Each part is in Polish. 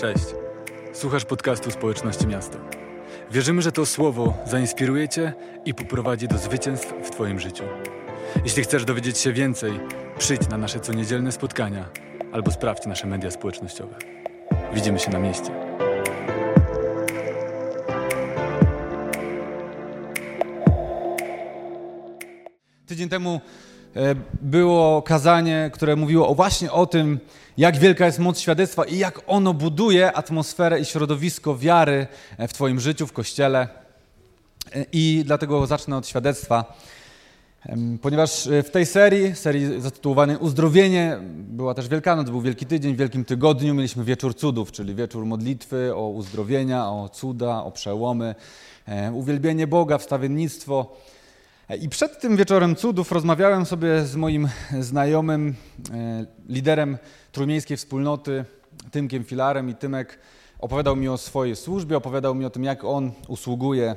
Cześć. Słuchasz podcastu Społeczności Miasta. Wierzymy, że to słowo zainspiruje Cię i poprowadzi do zwycięstw w Twoim życiu. Jeśli chcesz dowiedzieć się więcej, przyjdź na nasze coniedzielne spotkania albo sprawdź nasze media społecznościowe. Widzimy się na mieście. Tydzień temu było kazanie, które mówiło właśnie o tym, jak wielka jest moc świadectwa i jak ono buduje atmosferę i środowisko wiary e, w Twoim życiu, w kościele. E, I dlatego zacznę od świadectwa. Ponieważ e, w tej serii, serii zatytułowanej Uzdrowienie, była też Wielkanoc, był Wielki Tydzień, w Wielkim Tygodniu mieliśmy Wieczór Cudów, czyli wieczór modlitwy o uzdrowienia, o cuda, o przełomy, e, uwielbienie Boga, wstawiennictwo. I przed tym wieczorem cudów rozmawiałem sobie z moim znajomym, e, liderem trójmiejskiej wspólnoty, Tymkiem Filarem i Tymek opowiadał mi o swojej służbie, opowiadał mi o tym, jak on usługuje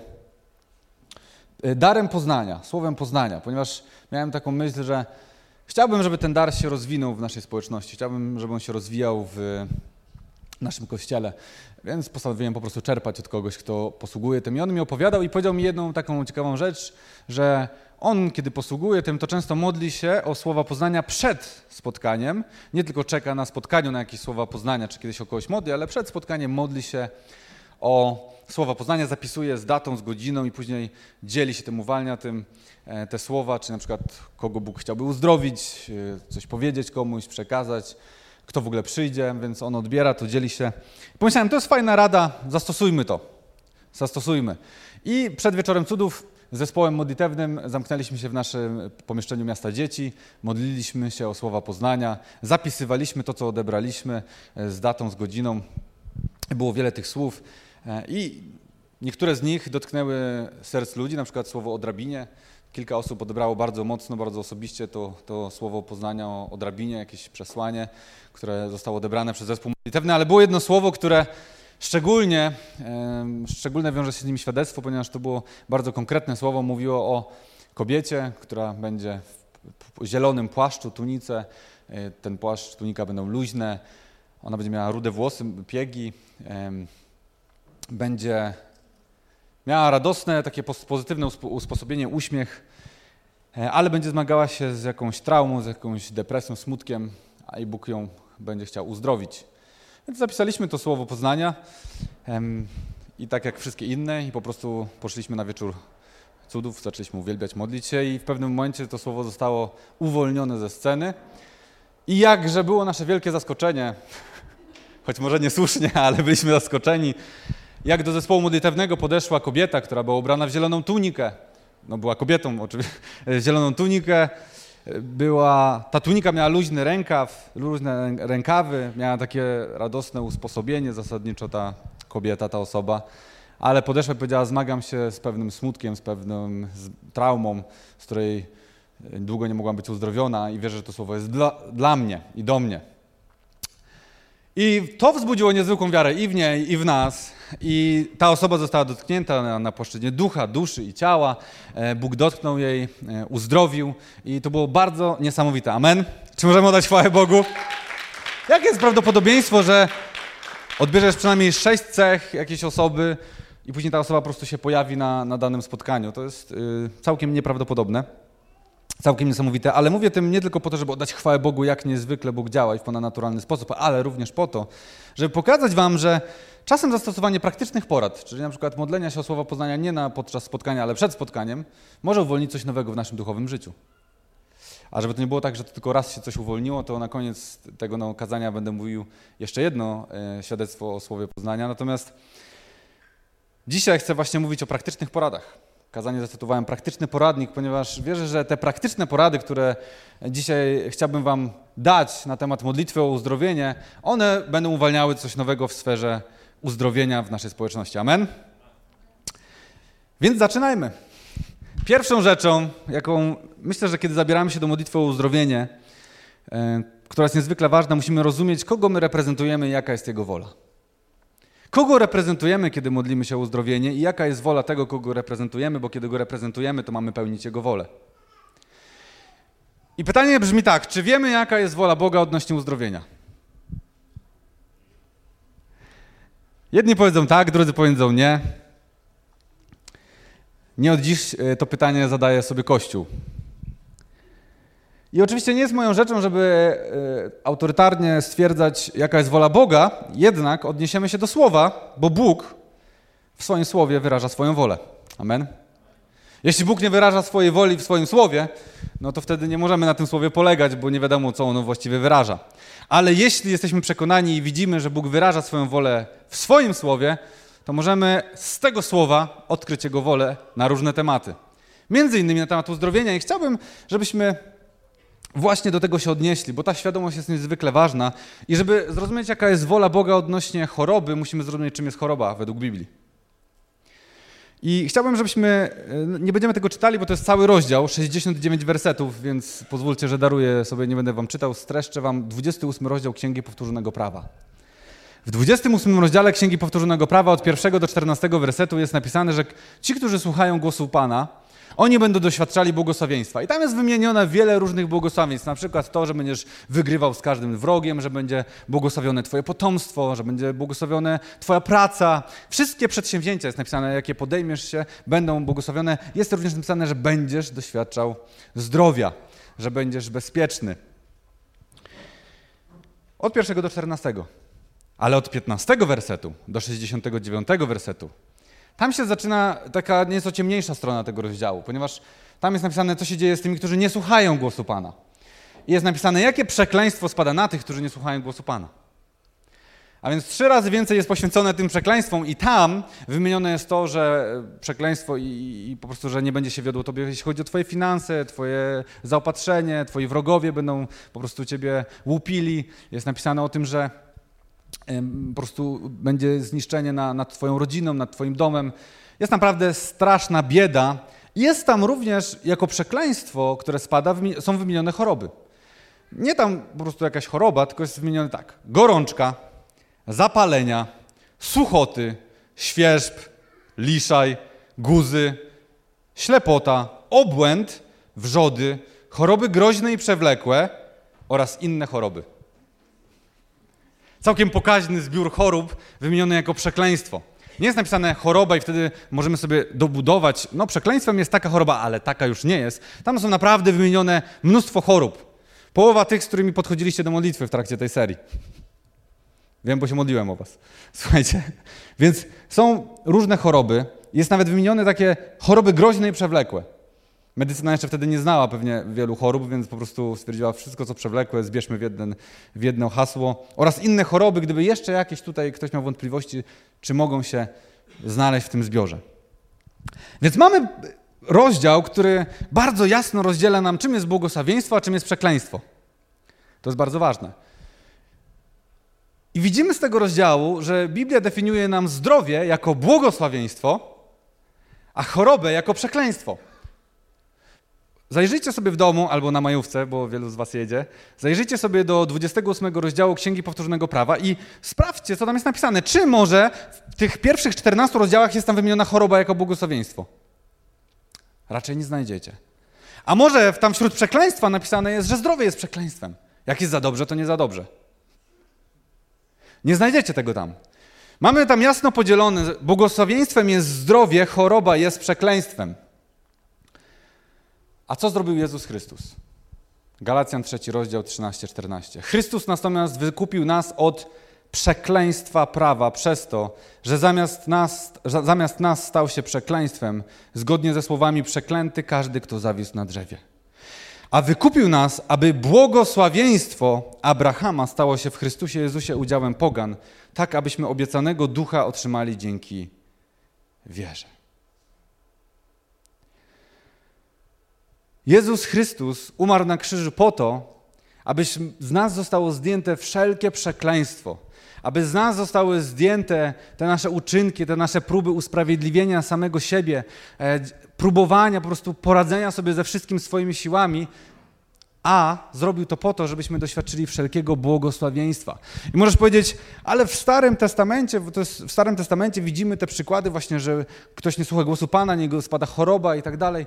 e, darem poznania, słowem poznania, ponieważ miałem taką myśl, że chciałbym, żeby ten dar się rozwinął w naszej społeczności, chciałbym, żeby on się rozwijał w naszym kościele. Więc postanowiłem po prostu czerpać od kogoś, kto posługuje tym. I on mi opowiadał i powiedział mi jedną taką ciekawą rzecz, że on, kiedy posługuje tym, to często modli się o słowa poznania przed spotkaniem. Nie tylko czeka na spotkaniu na jakieś słowa poznania, czy kiedyś o kogoś modli, ale przed spotkaniem modli się o słowa poznania, zapisuje z datą, z godziną i później dzieli się tym, uwalnia tym e, te słowa, czy na przykład kogo Bóg chciałby uzdrowić, e, coś powiedzieć komuś, przekazać kto w ogóle przyjdzie, więc on odbiera, to dzieli się. Pomyślałem, to jest fajna rada, zastosujmy to. Zastosujmy. I przed wieczorem cudów z zespołem modlitewnym zamknęliśmy się w naszym pomieszczeniu miasta dzieci, modliliśmy się o słowa poznania, zapisywaliśmy to, co odebraliśmy e, z datą, z godziną. Było wiele tych słów e, i niektóre z nich dotknęły serc ludzi, na przykład słowo o drabinie. Kilka osób odebrało bardzo mocno, bardzo osobiście to, to słowo poznania o, drabinie, jakieś przesłanie, które zostało odebrane przez zespół modlitewny, ale było jedno słowo, które szczególnie, szczególne wiąże się z nim świadectwo, ponieważ to było bardzo konkretne słowo, mówiło o kobiecie, która będzie w zielonym płaszczu, tunice, e, ten płaszcz, tunika będą luźne, ona będzie miała rude włosy, piegi, będzie Miała radosne, takie pozytywne uspo- usposobienie, uśmiech, e, ale będzie zmagała się z jakąś traumą, z jakąś depresją, smutkiem, a i Bóg ją będzie chciał uzdrowić. Więc zapisaliśmy to słowo poznania i tak jak wszystkie inne i po prostu poszliśmy na wieczór cudów, zaczęliśmy uwielbiać, modlić się i w pewnym momencie to słowo zostało uwolnione ze sceny i jakże było nasze wielkie zaskoczenie, choć może niesłusznie, ale byliśmy zaskoczeni, jak do zespołu modlitewnego podeszła kobieta, która była ubrana w zieloną tunikę. No była kobietą oczywiście, zieloną tunikę. Była, ta tunika miała luźny rękaw, luźne rę- rękawy, miała takie radosne usposobienie zasadniczo ta kobieta, ta osoba. Ale podeszła i powiedziała, zmagam się z pewnym smutkiem, z pewną z traumą, z której długo nie mogłam być uzdrowiona i wierzę, że to słowo jest dla, dla mnie i do mnie. I to wzbudziło niezwykłą wiarę i w niej, i w nas. I ta osoba została dotknięta na, na płaszczyźnie ducha, duszy i ciała. E, Bóg dotknął jej, e, uzdrowił i to było bardzo niesamowite. Amen. Czy możemy oddać chwałę Bogu? Jakie jest prawdopodobieństwo, że odbierzesz przynajmniej sześć cech jakiejś osoby i później ta osoba po prostu się pojawi na, na danym spotkaniu? To jest y, całkiem nieprawdopodobne. Całkiem niesamowite, ale mówię tym nie tylko po to, żeby oddać chwałę Bogu, jak niezwykle Bóg działa i w ponadnaturalny sposób, ale również po to, żeby pokazać Wam, że czasem zastosowanie praktycznych porad, czyli na przykład modlenia się o słowa poznania nie na podczas spotkania, ale przed spotkaniem, może uwolnić coś nowego w naszym duchowym życiu. A żeby to nie było tak, że to tylko raz się coś uwolniło, to na koniec tego no, kazania będę mówił jeszcze jedno e, świadectwo o słowie poznania. Natomiast dzisiaj chcę właśnie mówić o praktycznych poradach. Kazanie zatytułowałem Praktyczny poradnik, ponieważ wierzę, że te praktyczne porady, które dzisiaj chciałbym Wam dać na temat modlitwy o uzdrowienie, one będą uwalniały coś nowego w sferze uzdrowienia w naszej społeczności. Amen? Więc zaczynajmy. Pierwszą rzeczą, jaką myślę, że kiedy zabieramy się do modlitwy o uzdrowienie, e, która jest niezwykle ważna, musimy rozumieć, kogo my reprezentujemy i jaka jest Jego wola. Kogo reprezentujemy, kiedy modlimy się o uzdrowienie i jaka jest wola tego, kogo reprezentujemy, bo kiedy go reprezentujemy, to mamy pełnić Jego wolę. I pytanie brzmi tak, czy wiemy, jaka jest wola Boga odnośnie uzdrowienia? Jedni powiedzą tak, drudzy powiedzą nie. Nie od dziś e, to pytanie zadaje sobie Kościół. I oczywiście nie jest moją rzeczą, żeby e, autorytarnie stwierdzać, jaka jest wola Boga, jednak odniesiemy się do słowa, bo Bóg w swoim słowie wyraża swoją wolę. Amen. Jeśli Bóg nie wyraża swojej woli w swoim słowie, no to wtedy nie możemy na tym słowie polegać, bo nie wiadomo, co ono właściwie wyraża. Ale jeśli jesteśmy przekonani i widzimy, że Bóg wyraża swoją wolę w swoim słowie, to możemy z tego słowa odkryć Jego wolę na różne tematy. Między innymi na temat uzdrowienia i chciałbym, żebyśmy właśnie do tego się odnieśli, bo ta świadomość jest niezwykle ważna i żeby zrozumieć, jaka jest wola Boga odnośnie choroby, musimy zrozumieć, czym jest choroba według Biblii. I chciałbym, żebyśmy, e, nie będziemy tego czytali, bo to jest cały rozdział, 69 wersetów, więc pozwólcie, że daruję sobie, nie będę wam czytał, streszczę wam 28 rozdział Księgi Powtórzonego Prawa. W 28 rozdziale Księgi Powtórzonego Prawa od 1 do 14 wersetu jest napisane, że ci, którzy słuchają głosu Pana, oni będą doświadczali błogosławieństwa. I tam jest wymienione wiele różnych błogosławieństw. Na przykład to, że będziesz wygrywał z każdym wrogiem, że będzie błogosławione Twoje potomstwo, że będzie błogosławione Twoja praca. Wszystkie przedsięwzięcia, jest napisane, jakie podejmiesz się, będą błogosławione. Jest również napisane, że będziesz doświadczał zdrowia, że będziesz bezpieczny. Od pierwszego do czternastego. Ale od 15 wersetu do 69 wersetu tam się zaczyna taka nieco ciemniejsza strona tego rozdziału, ponieważ tam jest napisane, co się dzieje z tymi, którzy nie słuchają głosu Pana. I jest napisane, jakie przekleństwo spada na tych, którzy nie słuchają głosu Pana. A więc trzy razy więcej jest poświęcone tym przekleństwom i tam wymienione jest to, że przekleństwo i, i, po prostu, że nie będzie się wiodło tobie, jeśli chodzi o twoje finanse, twoje zaopatrzenie, twoi wrogowie będą po prostu ciebie łupili. Jest napisane o tym, że po prostu będzie zniszczenie na, nad Twoją rodziną, nad Twoim domem. Jest naprawdę straszna bieda. Jest tam również jako przekleństwo, które spada, są wymienione choroby. Nie tam po prostu jakaś choroba, tylko jest wymienione tak: gorączka, zapalenia, suchoty, świerzb, liszaj, guzy, ślepota, obłęd, wrzody, choroby groźne i przewlekłe oraz inne choroby całkiem pokaźny zbiór chorób wymieniony jako przekleństwo. Nie jest napisane choroba i wtedy możemy sobie dobudować, no przekleństwem jest taka choroba, ale taka już nie jest. Tam są naprawdę wymienione mnóstwo chorób. Połowa tych, z którymi podchodziliście do modlitwy w trakcie tej serii. Wiem, bo się modliłem o was. Słuchajcie. Więc są różne choroby. Jest nawet wymienione takie choroby groźne i przewlekłe. Medycyna jeszcze wtedy nie znała pewnie wielu chorób, więc po prostu stwierdziła wszystko, co przewlekłe, zbierzmy w, jeden, w jedno hasło. Oraz inne choroby, gdyby jeszcze jakieś tutaj ktoś miał wątpliwości, czy mogą się znaleźć w tym zbiorze. Więc mamy rozdział, który bardzo jasno rozdziela nam, czym jest błogosławieństwo, a czym jest przekleństwo. To jest bardzo ważne. I widzimy z tego rozdziału, że Biblia definiuje nam zdrowie jako błogosławieństwo, a chorobę jako przekleństwo. Zajrzyjcie sobie w domu albo na majówce, bo wielu z Was jedzie. Zajrzyjcie sobie do 28 rozdziału Księgi Powtórzonego Prawa i sprawdźcie, co tam jest napisane. Czy może w tych pierwszych 14 rozdziałach jest tam wymieniona choroba jako błogosławieństwo? Raczej nie znajdziecie. A może tam wśród przekleństwa napisane jest, że zdrowie jest przekleństwem. Jak jest za dobrze, to nie za dobrze. Nie znajdziecie tego tam. Mamy tam jasno podzielone, błogosławieństwem jest zdrowie, choroba jest przekleństwem. A co zrobił Jezus Chrystus? Galacjan 3, rozdział 13-14. Chrystus natomiast wykupił nas od przekleństwa prawa przez to, że zamiast nas, zamiast nas stał się przekleństwem, zgodnie ze słowami przeklęty każdy, kto zawisł na drzewie. A wykupił nas, aby błogosławieństwo Abrahama stało się w Chrystusie Jezusie udziałem pogan, tak abyśmy obiecanego ducha otrzymali dzięki wierze. Jezus Chrystus umarł na krzyżu po to, aby z nas zostało zdjęte wszelkie przekleństwo, aby z nas zostały zdjęte te nasze uczynki, te nasze próby usprawiedliwienia samego siebie, e, próbowania po prostu poradzenia sobie ze wszystkim swoimi siłami, a zrobił to po to, żebyśmy doświadczyli wszelkiego błogosławieństwa. I możesz powiedzieć, ale w Starym Testamencie, w Starym Testamencie widzimy te przykłady właśnie, że ktoś nie słucha głosu Pana, niego spada choroba i tak dalej.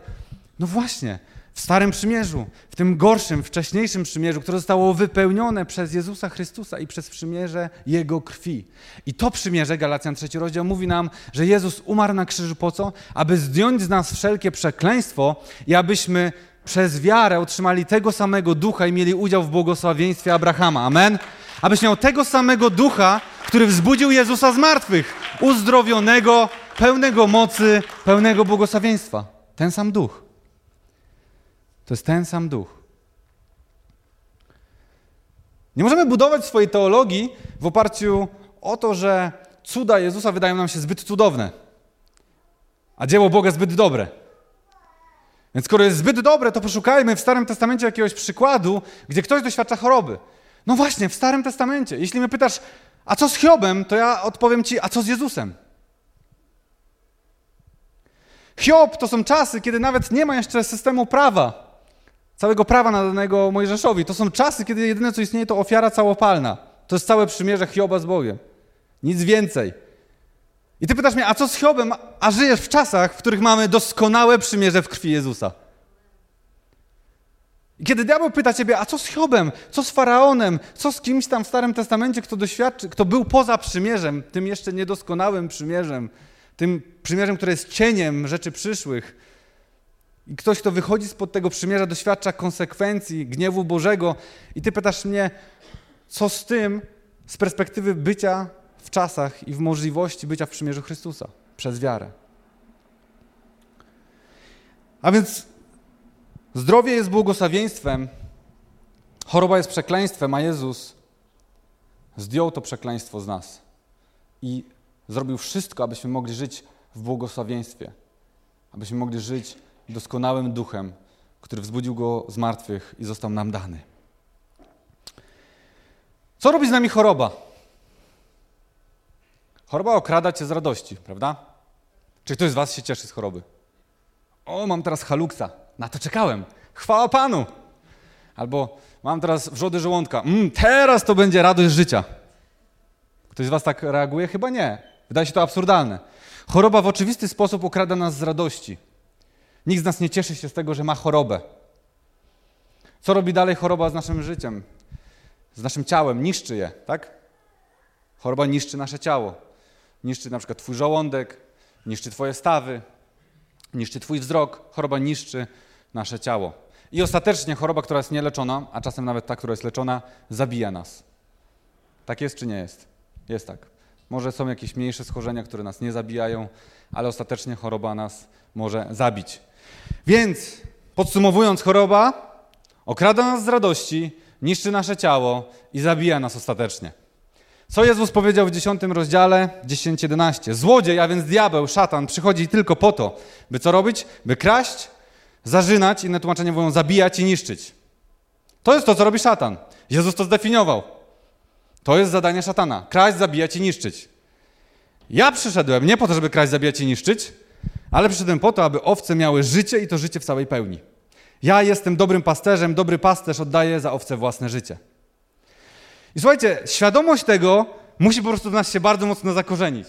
No właśnie, w Starym Przymierzu, w tym gorszym, wcześniejszym przymierzu, które zostało wypełnione przez Jezusa Chrystusa i przez przymierze Jego krwi. I to przymierze, Galacjan 3 rozdział, mówi nam, że Jezus umarł na krzyżu po co? Aby zdjąć z nas wszelkie przekleństwo i abyśmy przez wiarę otrzymali tego samego ducha i mieli udział w błogosławieństwie Abrahama. Amen? Abyś miał tego samego ducha, który wzbudził Jezusa z martwych, uzdrowionego, pełnego mocy, pełnego błogosławieństwa. Ten sam duch. To jest ten sam duch. Nie możemy budować swojej teologii w oparciu o to, że cuda Jezusa wydają nam się zbyt cudowne, a dzieło Boga zbyt dobre. Więc skoro jest zbyt dobre, to poszukajmy w Starym Testamencie jakiegoś przykładu, gdzie ktoś doświadcza choroby. No właśnie, w Starym Testamencie. Jeśli mnie pytasz, a co z Hiobem, to ja odpowiem ci, a co z Jezusem? Hiob to są czasy, kiedy nawet nie ma jeszcze systemu prawa, całego prawa nadanego Mojżeszowi. To są czasy, kiedy jedyne co istnieje to ofiara całopalna. To jest całe przymierze Hioba z Bogiem. Nic więcej. I ty pytasz mnie, a co z Hiobem? A żyjesz w czasach, w których mamy doskonałe przymierze w krwi Jezusa. I kiedy diabeł pyta ciebie, a co z Hiobem, co z Faraonem, co z kimś tam w Starym Testamencie, kto doświadczy, kto był poza przymierzem, tym jeszcze niedoskonałym przymierzem, tym przymierzem, które jest cieniem rzeczy przyszłych, i ktoś, kto wychodzi spod tego przymierza, doświadcza konsekwencji gniewu Bożego, i ty pytasz mnie, co z tym z perspektywy bycia w czasach i w możliwości bycia w przymierzu Chrystusa przez wiarę. A więc zdrowie jest błogosławieństwem, choroba jest przekleństwem, a Jezus zdjął to przekleństwo z nas i zrobił wszystko, abyśmy mogli żyć w błogosławieństwie, abyśmy mogli żyć doskonałym duchem, który wzbudził go z martwych i został nam dany. Co robi z nami choroba? Choroba okrada cię z radości, prawda? Czy ktoś z was się cieszy z choroby? O, mam teraz haluksa. Na to czekałem. Chwała Panu. Albo mam teraz wrzody żołądka. Mm, teraz to będzie radość życia. Ktoś z was tak reaguje? Chyba nie. Wydaje się to absurdalne. Choroba w oczywisty sposób okrada nas z radości. Nikt z nas nie cieszy się z tego, że ma chorobę. Co robi dalej choroba z naszym życiem? Z naszym ciałem? Niszczy je, tak? Choroba niszczy nasze ciało. Niszczy na przykład twój żołądek, niszczy twoje stawy, niszczy twój wzrok. Choroba niszczy nasze ciało. I ostatecznie choroba, która jest nieleczona, a czasem nawet ta, która jest leczona, zabija nas. Tak jest czy nie jest? Jest tak. Może są jakieś mniejsze schorzenia, które nas nie zabijają, ale ostatecznie choroba nas może zabić. Więc podsumowując, choroba okrada nas z radości, niszczy nasze ciało i zabija nas ostatecznie. Co Jezus powiedział w 10 rozdziale 10-11? Złodziej, a więc diabeł, szatan, przychodzi tylko po to, by co robić? By kraść, zarzynać, inne tłumaczenia mówią zabijać i niszczyć. To jest to, co robi szatan. Jezus to zdefiniował. To jest zadanie szatana. Kraść, zabijać i niszczyć. Ja przyszedłem nie po to, żeby kraść, zabijać i niszczyć, ale przyszedłem po to, aby owce miały życie i to życie w całej pełni. Ja jestem dobrym pasterzem, dobry pasterz oddaje za owce własne życie. I słuchajcie, świadomość tego musi po prostu w nas się bardzo mocno zakorzenić.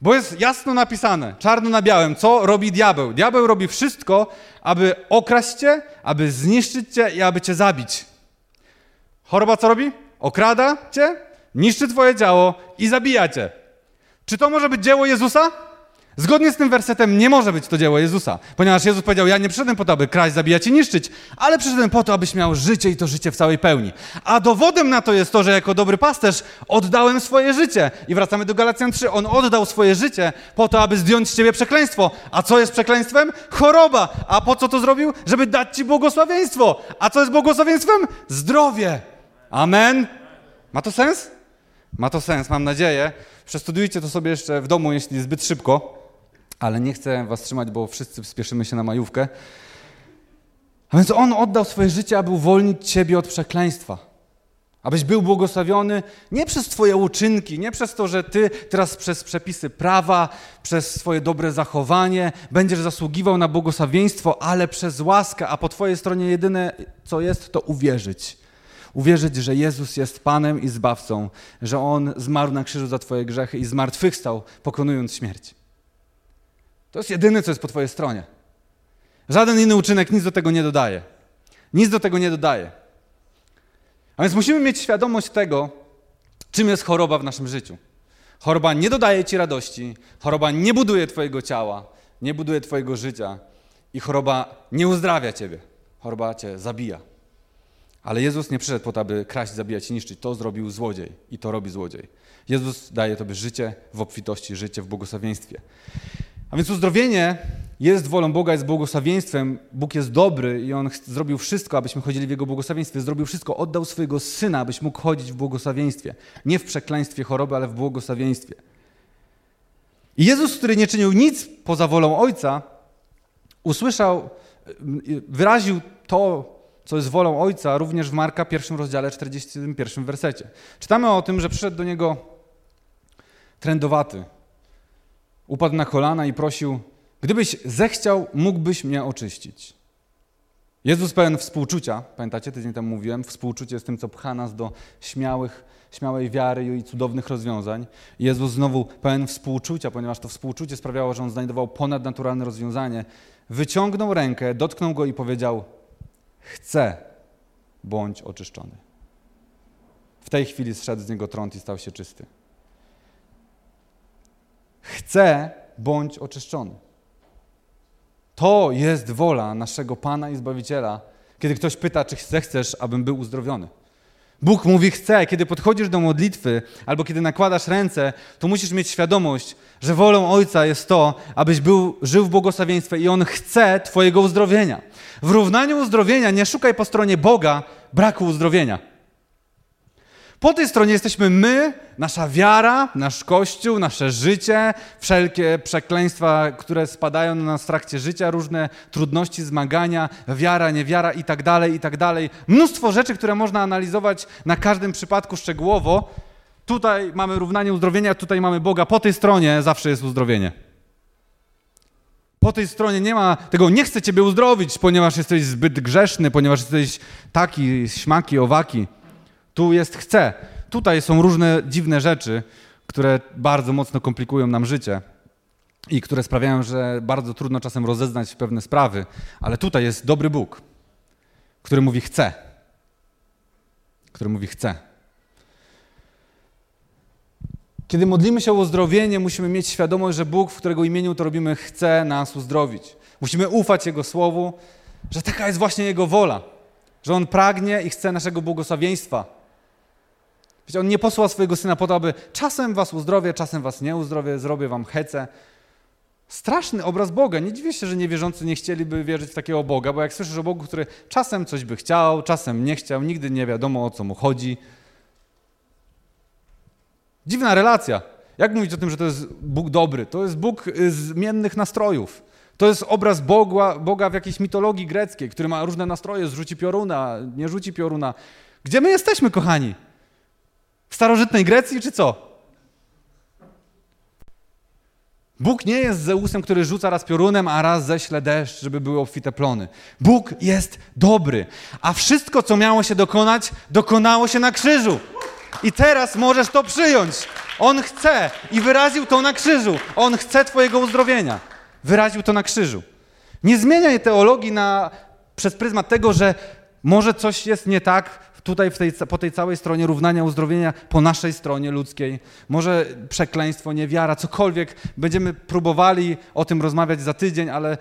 Bo jest jasno napisane, czarno na białym, co robi diabeł. Diabeł robi wszystko, aby okraść cię, aby zniszczyć cię i aby cię zabić. Choroba co robi? Okrada cię, niszczy twoje ciało i zabija cię. Czy to może być dzieło Jezusa? Zgodnie z tym wersetem nie może być to dzieło Jezusa, ponieważ Jezus powiedział: Ja nie przyszedłem po to, aby kraść, zabijać i niszczyć, ale przyszedłem po to, abyś miał życie i to życie w całej pełni. A dowodem na to jest to, że jako dobry pasterz oddałem swoje życie. I wracamy do Galacjan 3. On oddał swoje życie po to, aby zdjąć z ciebie przekleństwo. A co jest przekleństwem? Choroba. A po co to zrobił? Żeby dać ci błogosławieństwo. A co jest błogosławieństwem? Zdrowie. Amen. Ma to sens? Ma to sens, mam nadzieję. Przestudiujcie to sobie jeszcze w domu, jeśli zbyt szybko ale nie chcę was trzymać, bo wszyscy spieszymy się na majówkę. A więc On oddał swoje życie, aby uwolnić Ciebie od przekleństwa. Abyś był błogosławiony nie przez Twoje uczynki, nie przez to, że Ty teraz przez przepisy prawa, przez swoje dobre zachowanie będziesz zasługiwał na błogosławieństwo, ale przez łaskę, a po Twojej stronie jedyne, co jest, to uwierzyć. Uwierzyć, że Jezus jest Panem i Zbawcą, że On zmarł na krzyżu za Twoje grzechy i zmartwychwstał, pokonując śmierć. To jest jedyne, co jest po Twojej stronie. Żaden inny uczynek nic do tego nie dodaje. Nic do tego nie dodaje. A więc musimy mieć świadomość tego, czym jest choroba w naszym życiu. Choroba nie dodaje ci radości, choroba nie buduje twojego ciała, nie buduje twojego życia i choroba nie uzdrawia ciebie. Choroba cię zabija. Ale Jezus nie przyszedł po to, aby kraść, zabijać i niszczyć. To zrobił złodziej i to robi złodziej. Jezus daje tobie życie w obfitości, życie w błogosławieństwie. A więc uzdrowienie jest wolą Boga, jest błogosławieństwem. Bóg jest dobry i On zrobił wszystko, abyśmy chodzili w Jego błogosławieństwie. Zrobił wszystko, oddał swojego Syna, abyś mógł chodzić w błogosławieństwie. Nie w przekleństwie choroby, ale w błogosławieństwie. I Jezus, który nie czynił nic poza wolą Ojca, usłyszał, wyraził to, co jest wolą Ojca, również w Marka pierwszym rozdziale, 41 wersecie. Czytamy o tym, że przyszedł do Niego trędowaty. Upadł na kolana i prosił, gdybyś zechciał, mógłbyś mnie oczyścić. Jezus pełen współczucia, pamiętacie, tydzień temu mówiłem, współczucie z tym, co pcha nas do śmiałych, śmiałej wiary i cudownych rozwiązań. Jezus znowu pełen współczucia, ponieważ to współczucie sprawiało, że on znajdował ponadnaturalne rozwiązanie. Wyciągnął rękę, dotknął go i powiedział: Chcę, bądź oczyszczony. W tej chwili zszedł z niego trąd i stał się czysty. Chcę, bądź oczyszczony. To jest wola naszego Pana i Zbawiciela, kiedy ktoś pyta, czy zechcesz, abym był uzdrowiony. Bóg mówi chce, kiedy podchodzisz do modlitwy albo kiedy nakładasz ręce, to musisz mieć świadomość, że wolą Ojca jest to, abyś był, żył w błogosławieństwie i On chce Twojego uzdrowienia. W równaniu uzdrowienia nie szukaj po stronie Boga braku uzdrowienia. Po tej stronie jesteśmy my, nasza wiara, nasz Kościół, nasze życie, wszelkie przekleństwa, które spadają na nas w trakcie życia, różne trudności, zmagania, wiara, niewiara i tak dalej, i tak dalej. Mnóstwo rzeczy, które można analizować na każdym przypadku szczegółowo. Tutaj mamy równanie uzdrowienia, tutaj mamy Boga. Po tej stronie zawsze jest uzdrowienie. Po tej stronie nie ma tego, nie chcę Ciebie uzdrowić, ponieważ jesteś zbyt grzeszny, ponieważ jesteś taki, śmaki, owaki. Tu jest chcę. Tutaj są różne dziwne rzeczy, które bardzo mocno komplikują nam życie i które sprawiają, że bardzo trudno czasem rozeznać pewne sprawy, ale tutaj jest dobry Bóg, który mówi chcę. Który mówi chcę. Kiedy modlimy się o uzdrowienie, musimy mieć świadomość, że Bóg, w którego imieniu to robimy, chce nas uzdrowić. Musimy ufać Jego słowu, że taka jest właśnie Jego wola, że On pragnie i chce naszego błogosławieństwa Wiecie, on nie posłał swojego syna po to, aby czasem was uzdrowię, czasem was nie uzdrowię, zrobię wam hecę. Straszny obraz Boga. Nie dziwię się, że niewierzący nie chcieliby wierzyć w takiego Boga, bo jak słyszysz o Bogu, który czasem coś by chciał, czasem nie chciał, nigdy nie wiadomo o co mu chodzi. Dziwna relacja. Jak mówić o tym, że to jest Bóg dobry? To jest Bóg zmiennych nastrojów. To jest obraz Boga, Boga w jakiejś mitologii greckiej, który ma różne nastroje, zrzuci pioruna, nie rzuci pioruna. Gdzie my jesteśmy, kochani? W starożytnej Grecji czy co? Bóg nie jest Zeusem, który rzuca raz piorunem, a raz ześle deszcz, żeby były obfite plony. Bóg jest dobry, a wszystko, co miało się dokonać, dokonało się na krzyżu. I teraz możesz to przyjąć. On chce i wyraził to na krzyżu. On chce Twojego uzdrowienia. Wyraził to na krzyżu. Nie zmieniaj teologii na, przez pryzmat tego, że może coś jest nie tak tutaj tej, po tej całej stronie równania uzdrowienia, po naszej stronie ludzkiej, może przekleństwo, niewiara, cokolwiek. Będziemy próbowali o tym rozmawiać za tydzień, ale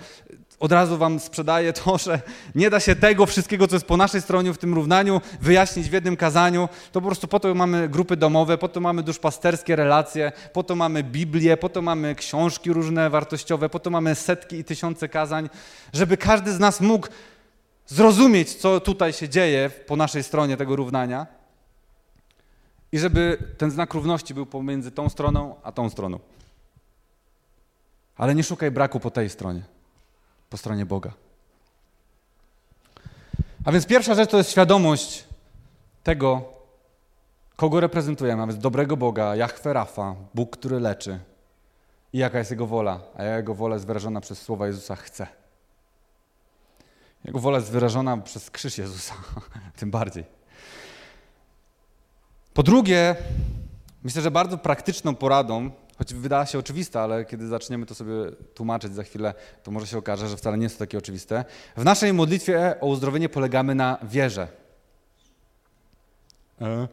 od razu wam sprzedaję to, że nie da się tego wszystkiego, co jest po naszej stronie w tym równaniu, wyjaśnić w jednym kazaniu. To po prostu po to mamy grupy domowe, po to mamy duszpasterskie relacje, po to mamy Biblię, po to mamy książki różne wartościowe, po to mamy setki i tysiące kazań, żeby każdy z nas mógł zrozumieć, co tutaj się dzieje po naszej stronie tego równania i żeby ten znak równości był pomiędzy tą stroną a tą stroną. Ale nie szukaj braku po tej stronie, po stronie Boga. A więc pierwsza rzecz to jest świadomość tego, kogo reprezentujemy, a więc dobrego Boga, Jahwe Rafa, Bóg, który leczy i jaka jest Jego wola, a Jego wola jest wyrażona przez słowa Jezusa chce. Jego wola jest wyrażona przez krzyż Jezusa, tym bardziej. Po drugie, myślę, że bardzo praktyczną poradą, Choć wydaje się oczywista, ale kiedy zaczniemy to sobie tłumaczyć za chwilę, to może się okaże, że wcale nie jest to takie oczywiste. W naszej modlitwie o uzdrowienie polegamy na wierze. E?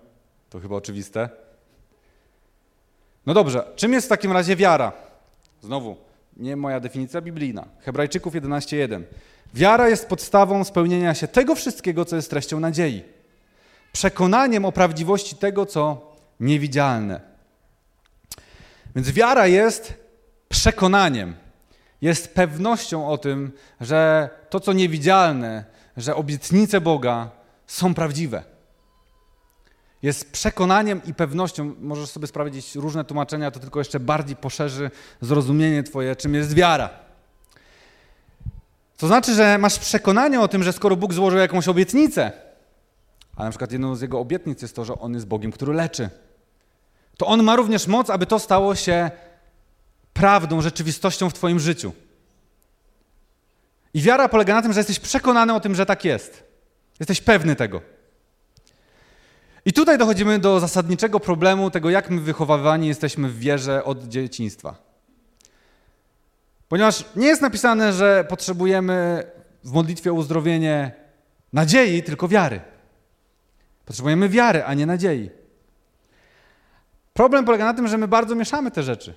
To chyba oczywiste. No dobrze, czym jest w takim razie wiara? Znowu, nie moja definicja biblijna. Hebrajczyków 11.1. Wiara jest podstawą spełnienia się tego wszystkiego, co jest treścią nadziei. Przekonaniem o prawdziwości tego, co niewidzialne. Więc wiara jest przekonaniem, jest pewnością o tym, że to, co niewidzialne, że obietnice Boga są prawdziwe jest przekonaniem i pewnością. Możesz sobie sprawdzić różne tłumaczenia, to tylko jeszcze bardziej poszerzy zrozumienie Twoje, czym jest wiara. To znaczy, że masz przekonanie o tym, że skoro Bóg złożył jakąś obietnicę, a na przykład jedną z jego obietnic jest to, że On jest Bogiem, który leczy, to On ma również moc, aby to stało się prawdą, rzeczywistością w Twoim życiu. I wiara polega na tym, że jesteś przekonany o tym, że tak jest. Jesteś pewny tego. I tutaj dochodzimy do zasadniczego problemu tego, jak my wychowywani jesteśmy w wierze od dzieciństwa. Ponieważ nie jest napisane, że potrzebujemy w modlitwie o uzdrowienie nadziei, tylko wiary. Potrzebujemy wiary, a nie nadziei. Problem polega na tym, że my bardzo mieszamy te rzeczy.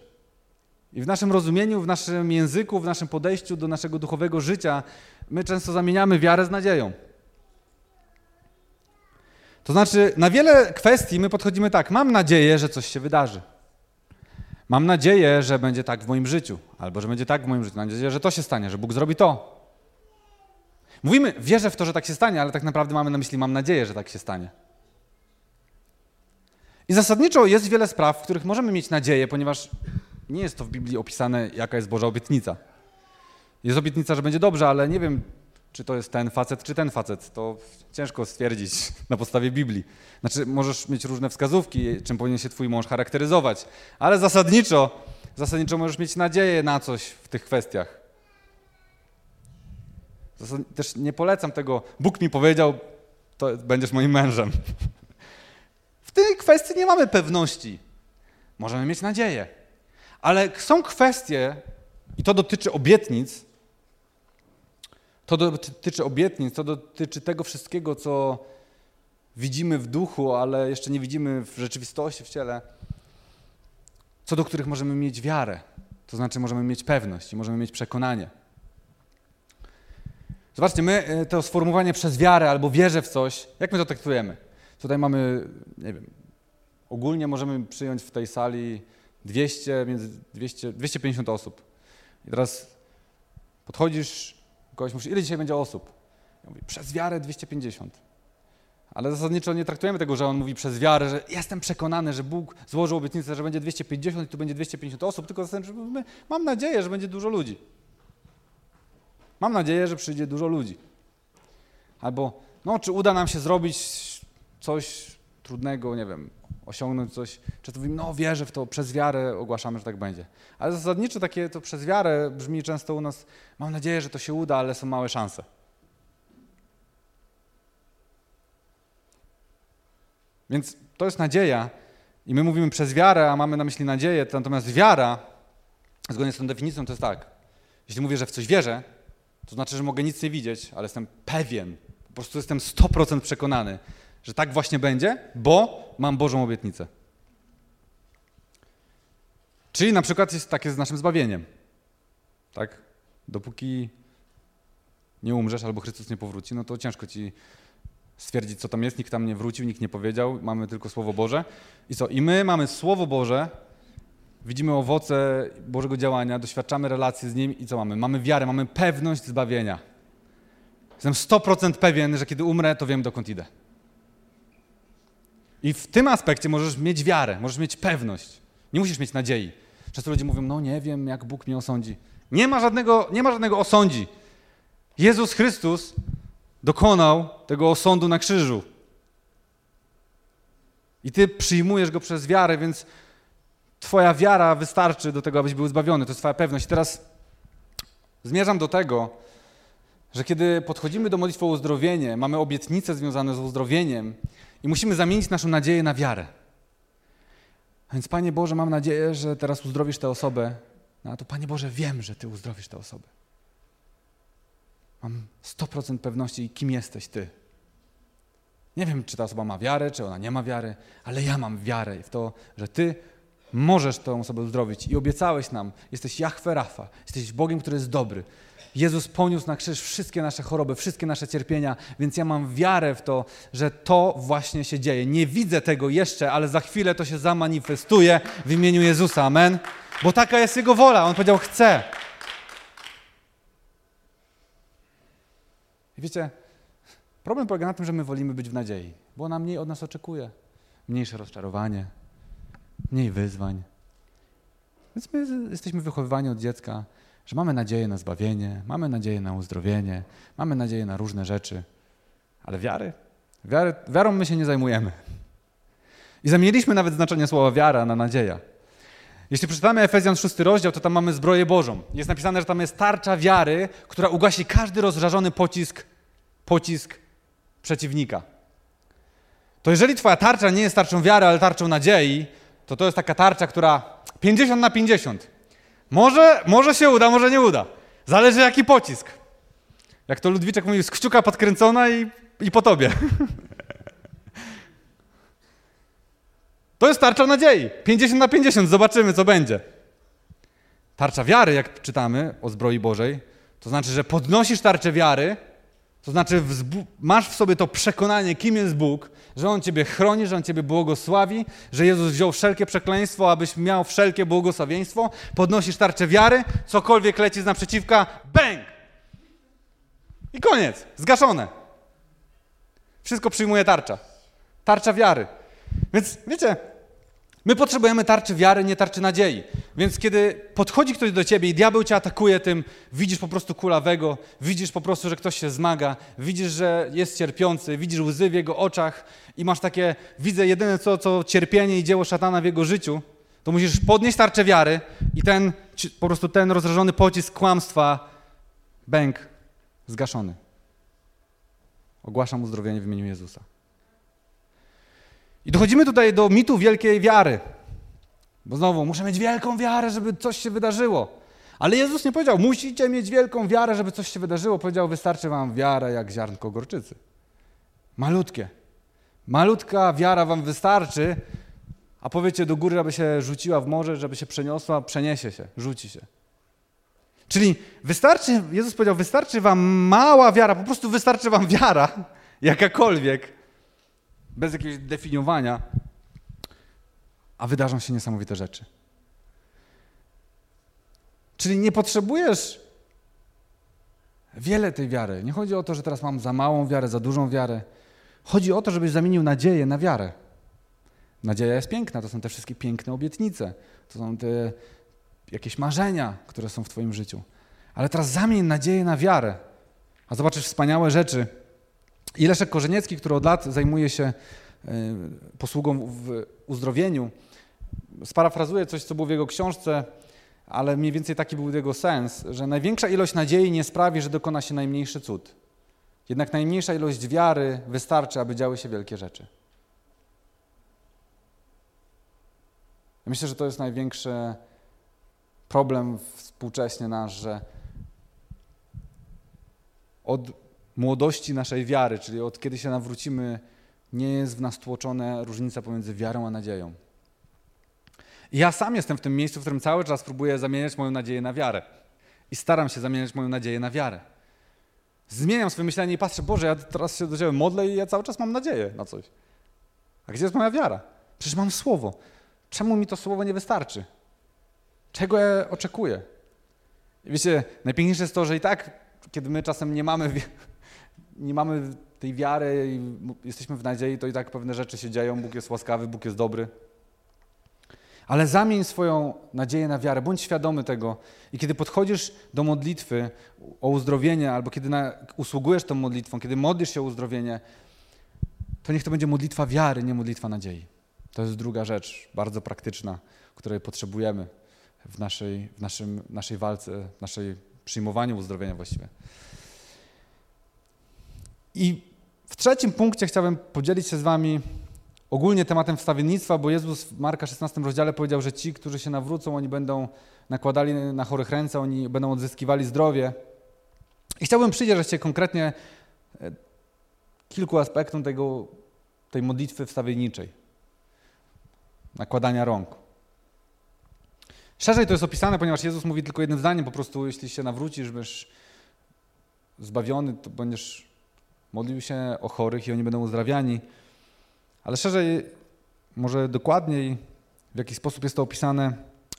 I w naszym rozumieniu, w naszym języku, w naszym podejściu do naszego duchowego życia, my często zamieniamy wiarę z nadzieją. To znaczy, na wiele kwestii my podchodzimy tak: mam nadzieję, że coś się wydarzy. Mam nadzieję, że będzie tak w moim życiu, albo że będzie tak w moim życiu. Mam nadzieję, że to się stanie, że Bóg zrobi to. Mówimy, wierzę w to, że tak się stanie, ale tak naprawdę mamy na myśli, mam nadzieję, że tak się stanie. I zasadniczo jest wiele spraw, w których możemy mieć nadzieję, ponieważ nie jest to w Biblii opisane, jaka jest Boża obietnica. Jest obietnica, że będzie dobrze, ale nie wiem, czy to jest ten facet, czy ten facet. To ciężko stwierdzić na podstawie Biblii. Znaczy, możesz mieć różne wskazówki, czym powinien się twój mąż charakteryzować, ale zasadniczo, zasadniczo możesz mieć nadzieję na coś w tych kwestiach. Też nie polecam tego, Bóg mi powiedział, to będziesz moim mężem. W tej kwestii nie mamy pewności. Możemy mieć nadzieję. Ale są kwestie, i to dotyczy obietnic, to dotyczy obietnic, to dotyczy tego wszystkiego, co widzimy w duchu, ale jeszcze nie widzimy w rzeczywistości, w ciele, co do których możemy mieć wiarę. To znaczy możemy mieć pewność i możemy mieć przekonanie. Zobaczcie, my e, to sformułowanie przez wiarę albo wierzę w coś, jak my to traktujemy? Tutaj mamy, nie wiem, ogólnie możemy przyjąć w tej sali 200, między 200, 250 osób. I teraz podchodzisz Kogoś mówi, ile dzisiaj będzie osób? Ja mówię, przez wiarę 250. Ale zasadniczo nie traktujemy tego, że on mówi przez wiarę, że jestem przekonany, że Bóg złożył obietnicę, że będzie 250 i tu będzie 250 osób, tylko zasadniczo mam nadzieję, że będzie dużo ludzi. Mam nadzieję, że przyjdzie dużo ludzi. Albo, no, czy uda nam się zrobić coś trudnego, nie wiem, osiągnąć coś. Często mówimy, no wierzę w to, przez wiarę ogłaszamy, że tak będzie. Ale zasadniczo takie to przez wiarę brzmi często u nas, mam nadzieję, że to się uda, ale są małe szanse. Więc to jest nadzieja i my mówimy przez wiarę, a mamy na myśli nadzieję, natomiast wiara, zgodnie z tą definicją, to jest tak. Jeśli mówię, że w coś wierzę, to znaczy, że mogę nic nie widzieć, ale jestem pewien, po prostu jestem 100% przekonany, że tak właśnie będzie, bo mam Bożą obietnicę. Czyli na przykład jest takie z naszym zbawieniem. Tak? Dopóki nie umrzesz albo Chrystus nie powróci, no to ciężko ci stwierdzić, co tam jest. Nikt tam nie wrócił, nikt nie powiedział. Mamy tylko Słowo Boże. I co? I my mamy Słowo Boże, widzimy owoce Bożego działania, doświadczamy relacji z Nim i co mamy? Mamy wiarę, mamy pewność zbawienia. Jestem 100% pewien, że kiedy umrę, to wiem, dokąd idę. I w tym aspekcie możesz mieć wiarę, możesz mieć pewność. Nie musisz mieć nadziei. Często ludzie mówią, no nie wiem, jak Bóg mnie osądzi. Nie ma żadnego, nie ma żadnego osądzi. Jezus Chrystus dokonał tego osądu na krzyżu. I ty przyjmujesz go przez wiarę, więc twoja wiara wystarczy do tego, abyś był zbawiony. To jest twoja pewność. I teraz zmierzam do tego, że kiedy podchodzimy do modlitwy o uzdrowienie, mamy obietnice związane z uzdrowieniem, i musimy zamienić naszą nadzieję na wiarę. A więc Panie Boże, mam nadzieję, że teraz uzdrowisz tę osobę. No to Panie Boże, wiem, że Ty uzdrowisz tę osobę. Mam 100% pewności, kim jesteś Ty. Nie wiem, czy ta osoba ma wiarę, czy ona nie ma wiary, ale ja mam wiarę w to, że Ty możesz tę osobę uzdrowić. I obiecałeś nam, jesteś Jahwe Rafa, jesteś Bogiem, który jest dobry. Jezus poniósł na krzyż wszystkie nasze choroby, wszystkie nasze cierpienia, więc ja mam wiarę w to, że to właśnie się dzieje. Nie widzę tego jeszcze, ale za chwilę to się zamanifestuje w imieniu Jezusa. Amen. Bo taka jest Jego wola. On powiedział, chcę. Wiecie, problem polega na tym, że my wolimy być w nadziei, bo ona mniej od nas oczekuje. Mniejsze rozczarowanie, mniej wyzwań. Więc my jesteśmy wychowywani od dziecka, że mamy nadzieję na zbawienie, mamy nadzieję na uzdrowienie, mamy nadzieję na różne rzeczy, ale wiary? wiary wiarą my się nie zajmujemy. I zamieniliśmy nawet znaczenie słowa wiara na nadzieja. Jeśli przeczytamy Efezjan 6 rozdział, to tam mamy zbroję Bożą. Jest napisane, że tam jest tarcza wiary, która ugasi każdy rozżarzony pocisk, pocisk przeciwnika. To jeżeli twoja tarcza nie jest tarczą wiary, ale tarczą nadziei, to to jest taka tarcza, która 50 na 50. Może, może się uda, może nie uda. Zależy jaki pocisk. Jak to Ludwiczek mówił, z kciuka podkręcona i, i po tobie. To jest tarcza nadziei. 50 na 50, zobaczymy, co będzie. Tarcza wiary, jak czytamy o zbroi Bożej, to znaczy, że podnosisz tarczę wiary, to znaczy masz w sobie to przekonanie, kim jest Bóg, że On Ciebie chroni, że On Ciebie błogosławi, że Jezus wziął wszelkie przekleństwo, abyś miał wszelkie błogosławieństwo. Podnosisz tarczę wiary, cokolwiek leci z naprzeciwka, bang! I koniec, zgaszone. Wszystko przyjmuje tarcza. Tarcza wiary. Więc wiecie, my potrzebujemy tarczy wiary, nie tarczy nadziei. Więc kiedy podchodzi ktoś do ciebie i diabeł cię atakuje tym, widzisz po prostu kulawego, widzisz po prostu, że ktoś się zmaga, widzisz, że jest cierpiący, widzisz łzy w jego oczach i masz takie, widzę jedyne co, co cierpienie i dzieło szatana w jego życiu, to musisz podnieść tarczę wiary i ten, po prostu ten rozrażony pocisk kłamstwa, bęk, zgaszony. Ogłaszam uzdrowienie w imieniu Jezusa. I dochodzimy tutaj do mitu wielkiej wiary. Bo znowu, muszę mieć wielką wiarę, żeby coś się wydarzyło. Ale Jezus nie powiedział, musicie mieć wielką wiarę, żeby coś się wydarzyło. Powiedział, wystarczy wam wiara jak ziarnko gorczycy. Malutkie. Malutka wiara wam wystarczy, a powiecie do góry, aby się rzuciła w morze, żeby się przeniosła, przeniesie się, rzuci się. Czyli wystarczy, Jezus powiedział, wystarczy wam mała wiara, po prostu wystarczy wam wiara, jakakolwiek, bez jakiegoś definiowania, a wydarzą się niesamowite rzeczy. Czyli nie potrzebujesz wiele tej wiary. Nie chodzi o to, że teraz mam za małą wiarę, za dużą wiarę. Chodzi o to, żebyś zamienił nadzieję na wiarę. Nadzieja jest piękna, to są te wszystkie piękne obietnice, to są te jakieś marzenia, które są w Twoim życiu. Ale teraz zamień nadzieję na wiarę, a zobaczysz wspaniałe rzeczy, i Leszek Korzeniecki, który od lat zajmuje się e, posługą w uzdrowieniu, sparafrazuje coś, co było w jego książce, ale mniej więcej taki był jego sens, że największa ilość nadziei nie sprawi, że dokona się najmniejszy cud. Jednak najmniejsza ilość wiary wystarczy, aby działy się wielkie rzeczy. myślę, że to jest największy problem współcześnie nasz, że od młodości naszej wiary, czyli od kiedy się nawrócimy, nie jest w nas tłoczona różnica pomiędzy wiarą a nadzieją. I ja sam jestem w tym miejscu, w którym cały czas próbuję zamieniać moją nadzieję na wiarę. I staram się zamieniać moją nadzieję na wiarę. Zmieniam swoje myślenie i patrzę, Boże, ja teraz się do Ciebie modlę i ja cały czas mam nadzieję na coś. A gdzie jest moja wiara? Przecież mam słowo. Czemu mi to słowo nie wystarczy? Czego ja oczekuję? I wiecie, najpiękniejsze jest to, że i tak, kiedy my czasem nie mamy nie mamy tej wiary i jesteśmy w nadziei, to i tak pewne rzeczy się dzieją. Bóg jest łaskawy, Bóg jest dobry. Ale zamień swoją nadzieję na wiarę, bądź świadomy tego. I kiedy podchodzisz do modlitwy o uzdrowienie, albo kiedy na, usługujesz tą modlitwą, kiedy modlisz się o uzdrowienie, to niech to będzie modlitwa wiary, nie modlitwa nadziei. To jest druga rzecz, bardzo praktyczna, której potrzebujemy w naszej, w naszym, naszej walce, w naszej przyjmowaniu uzdrowienia właściwie. I w trzecim punkcie chciałbym podzielić się z Wami ogólnie tematem wstawiennictwa, bo Jezus w Marka 16 rozdziale powiedział, że ci, którzy się nawrócą, oni będą nakładali na chorych ręce, oni będą odzyskiwali zdrowie. I chciałbym przyjrzeć się konkretnie e, kilku aspektom tego, tej modlitwy wstawienniczej, nakładania rąk. Szerzej to jest opisane, ponieważ Jezus mówi tylko jednym zdaniem, po prostu jeśli się nawrócisz, będziesz zbawiony, to będziesz modlił się o chorych i oni będą uzdrawiani. Ale szerzej, może dokładniej, w jaki sposób jest to opisane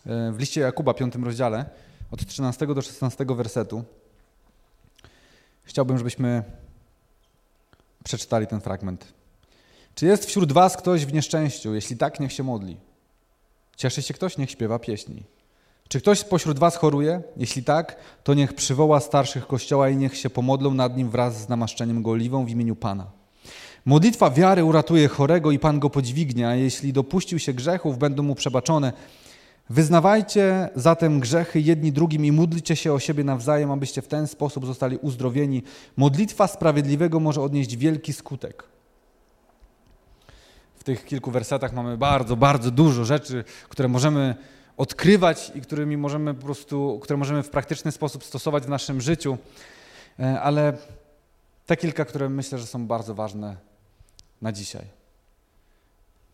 e, w liście Jakuba, piątym rozdziale, od 13 do 16 wersetu. Chciałbym, żebyśmy przeczytali ten fragment. Czy jest wśród was ktoś w nieszczęściu? Jeśli tak, niech się modli. Cieszy się ktoś? Niech śpiewa pieśni. Czy ktoś spośród was choruje? Jeśli tak, to niech przywoła starszych kościoła i niech się pomodlą nad nim wraz z namaszczeniem go oliwą w imieniu Pana. Modlitwa wiary uratuje chorego i Pan go podźwignie, a jeśli dopuścił się grzechów, będą mu przebaczone. Wyznawajcie zatem grzechy jedni drugim i módlcie się o siebie nawzajem, abyście w ten sposób zostali uzdrowieni. Modlitwa sprawiedliwego może odnieść wielki skutek. W tych kilku wersetach mamy bardzo, bardzo dużo rzeczy, które możemy odkrywać i którymi możemy po prostu, które możemy w praktyczny sposób stosować w naszym życiu, e, ale te kilka, które myślę, że są bardzo ważne na dzisiaj.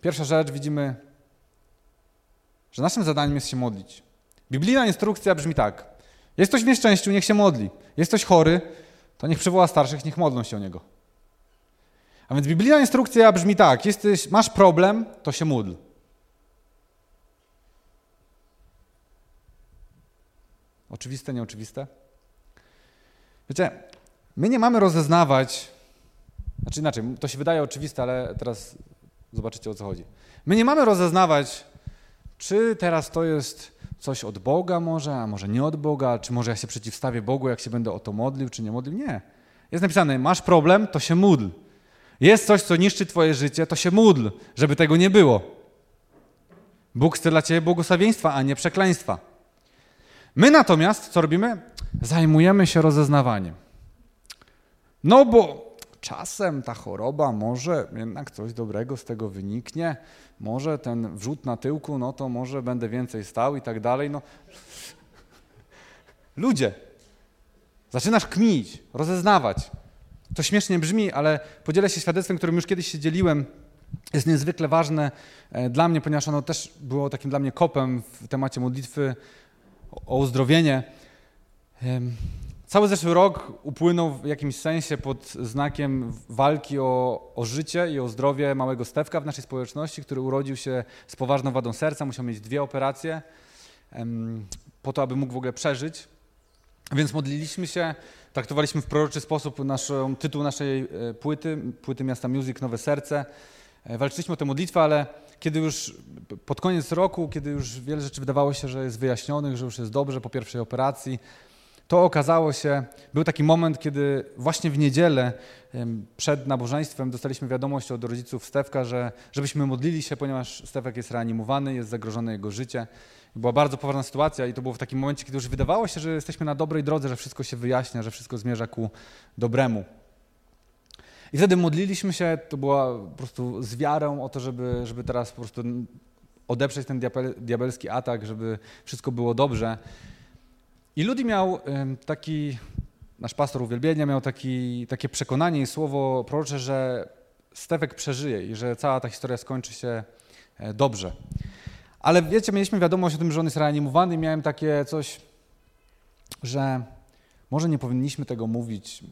Pierwsza rzecz, widzimy, że naszym zadaniem jest się modlić. Biblijna instrukcja brzmi tak. Jest ktoś w nieszczęściu, niech się modli. Jest ktoś chory, to niech przywoła starszych, niech modlą się o niego. A więc biblijna instrukcja brzmi tak. Jesteś, masz problem, to się módl. Oczywiste, nieoczywiste? Wiecie, my nie mamy rozeznawać, znaczy inaczej, to się wydaje oczywiste, ale teraz zobaczycie o co chodzi. My nie mamy rozeznawać, czy teraz to jest coś od Boga może, a może nie od Boga, czy może ja się przeciwstawię Bogu, jak się będę o to modlił, czy nie modlił. Nie. Jest napisane, masz problem, to się módl. Jest coś, co niszczy twoje życie, to się módl, żeby tego nie było. Bóg chce dla ciebie błogosławieństwa, a nie przekleństwa. My natomiast, co robimy? Zajmujemy się rozeznawaniem. No bo czasem ta choroba może jednak coś dobrego z tego wyniknie, może ten wrzut na tyłku, no to może będę więcej stał i tak dalej. No. Ludzie, zaczynasz kmić, rozeznawać. To śmiesznie brzmi, ale podzielę się świadectwem, którym już kiedyś się dzieliłem. Jest niezwykle ważne e, dla mnie, ponieważ ono też było takim dla mnie kopem w temacie modlitwy o uzdrowienie. Cały zeszły rok upłynął w jakimś sensie pod znakiem walki o, o życie i o zdrowie małego Stewka w naszej społeczności, który urodził się z poważną wadą serca, musiał mieć dwie operacje po to, aby mógł w ogóle przeżyć. Więc modliliśmy się, traktowaliśmy w proroczy sposób naszą, tytuł naszej e, płyty, płyty Miasta Music, Nowe Serce. E, walczyliśmy o tę modlitwę, ale kiedy już pod koniec roku, kiedy już wiele rzeczy wydawało się, że jest wyjaśnionych, że już jest dobrze po pierwszej operacji, to okazało się, był taki moment, kiedy właśnie w niedzielę przed nabożeństwem dostaliśmy wiadomość od rodziców Stefka, że żebyśmy modlili się, ponieważ Stefek jest reanimowany, jest zagrożone jego życie. Była bardzo poważna sytuacja i to było w takim momencie, kiedy już wydawało się, że jesteśmy na dobrej drodze, że wszystko się wyjaśnia, że wszystko zmierza ku dobremu. I wtedy modliliśmy się, to była po prostu z wiarą o to, żeby, żeby teraz po prostu odeprzeć ten diabelski atak, żeby wszystko było dobrze. I Ludi miał taki, nasz pastor uwielbienia miał taki, takie przekonanie i słowo prorocze, że Stefek przeżyje i że cała ta historia skończy się e, dobrze. Ale wiecie, mieliśmy wiadomość o tym, że on jest reanimowany i miałem takie coś, że może nie powinniśmy tego mówić,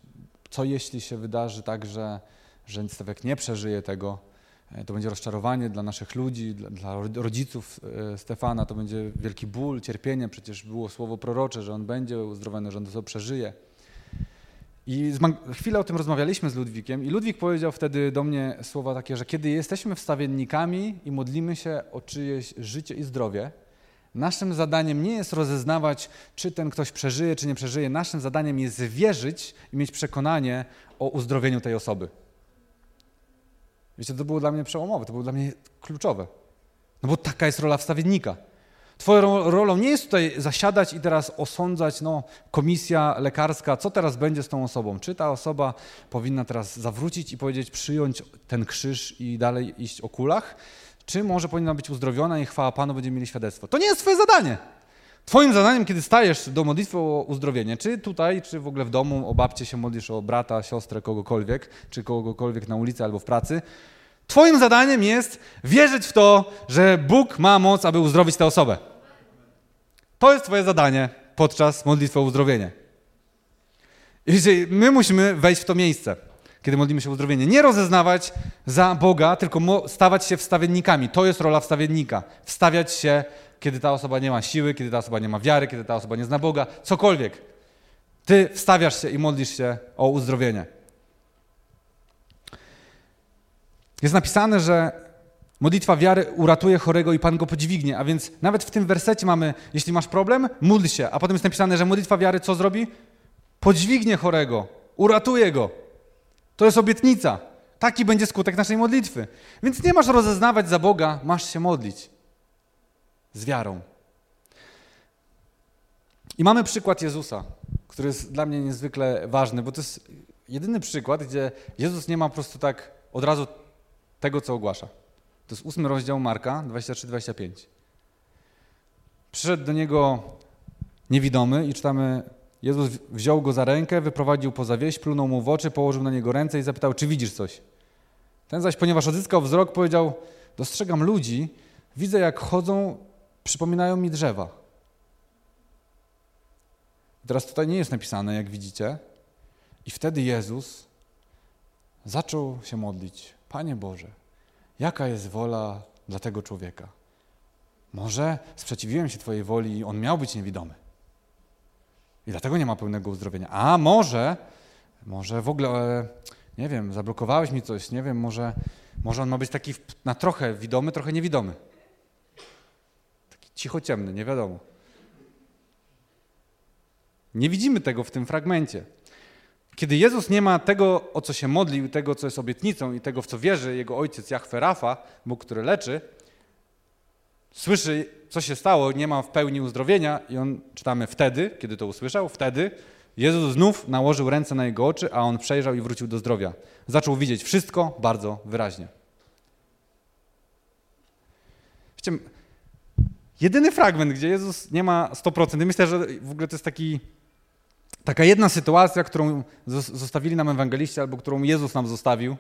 co jeśli się wydarzy tak, że, że nie przeżyje tego, e, to będzie rozczarowanie dla naszych ludzi, dla, dla rodziców e, Stefana, to będzie wielki ból, cierpienie, przecież było słowo prorocze, że on będzie uzdrowiony, że on to przeżyje. I chwilę o tym rozmawialiśmy z Ludwikiem i Ludwik powiedział wtedy do mnie słowa takie, że kiedy jesteśmy wstawiennikami i modlimy się o czyjeś życie i zdrowie, Naszym zadaniem nie jest rozeznawać, czy ten ktoś przeżyje, czy nie przeżyje. Naszym zadaniem jest wierzyć i mieć przekonanie o uzdrowieniu tej osoby. Wiecie, to było dla mnie przełomowe, to było dla mnie kluczowe. No bo taka jest rola wstawiennika. Twoją rolą nie jest tutaj zasiadać i teraz osądzać, no, komisja lekarska, co teraz będzie z tą osobą. Czy ta osoba powinna teraz zawrócić i powiedzieć, przyjąć ten krzyż i dalej iść o kulach, czy może powinna być uzdrowiona i chwała Panu, będziemy mieli świadectwo. To nie jest Twoje zadanie. Twoim zadaniem, kiedy stajesz do modlitwy o uzdrowienie, czy tutaj, czy w ogóle w domu, o babcie się modlisz, o brata, siostrę, kogokolwiek, czy kogokolwiek na ulicy albo w pracy, Twoim zadaniem jest wierzyć w to, że Bóg ma moc, aby uzdrowić tę osobę. To jest Twoje zadanie podczas modlitwy o uzdrowienie. I my musimy wejść w to miejsce, kiedy modlimy się o uzdrowienie. Nie rozeznawać za Boga, tylko stawać się wstawiennikami. To jest rola wstawiennika. Wstawiać się, kiedy ta osoba nie ma siły, kiedy ta osoba nie ma wiary, kiedy ta osoba nie zna Boga, cokolwiek. Ty wstawiasz się i modlisz się o uzdrowienie. Jest napisane, że modlitwa wiary uratuje chorego i Pan go podźwignie. A więc nawet w tym wersecie mamy, jeśli masz problem, módl się. A potem jest napisane, że modlitwa wiary co zrobi? Podźwignie chorego, uratuje go. To jest obietnica. Taki będzie skutek naszej modlitwy. Więc nie masz rozeznawać za Boga, masz się modlić. Z wiarą. I mamy przykład Jezusa, który jest dla mnie niezwykle ważny, bo to jest jedyny przykład, gdzie Jezus nie ma po prostu tak od razu tego, co ogłasza. To jest ósmy rozdział Marka, 23-25. Przyszedł do niego niewidomy i czytamy, Jezus wziął go za rękę, wyprowadził poza wieś, plunął mu w oczy, położył na niego ręce i zapytał, czy widzisz coś? Ten zaś, ponieważ odzyskał wzrok, powiedział, dostrzegam ludzi, widzę jak chodzą, przypominają mi drzewa. Teraz tutaj nie jest napisane, jak widzicie. I wtedy Jezus zaczął się modlić. Panie Boże, jaka jest wola dla tego człowieka? Może sprzeciwiłem się Twojej woli i on miał być niewidomy. I dlatego nie ma pełnego uzdrowienia. A może, może w ogóle, e, nie wiem, zablokowałeś mi coś, nie wiem, może, może on ma być taki na trochę widomy, trochę niewidomy. Taki cicho ciemny, nie wiadomo. Nie widzimy tego w tym fragmencie. Kiedy Jezus nie ma tego, o co się modlił, tego, co jest obietnicą i tego, w co wierzy jego ojciec Jahwe Rafa, Bóg, który leczy, słyszy, co się stało, nie ma w pełni uzdrowienia i on, czytamy wtedy, kiedy to usłyszał, wtedy Jezus znów nałożył ręce na jego oczy, a on przejrzał i wrócił do zdrowia. Zaczął widzieć wszystko bardzo wyraźnie. Wiecie, jedyny fragment, gdzie Jezus nie ma 100%, myślę, że w ogóle to jest taki Taka jedna sytuacja, którą zostawili nam ewangeliści, albo którą Jezus nam zostawił,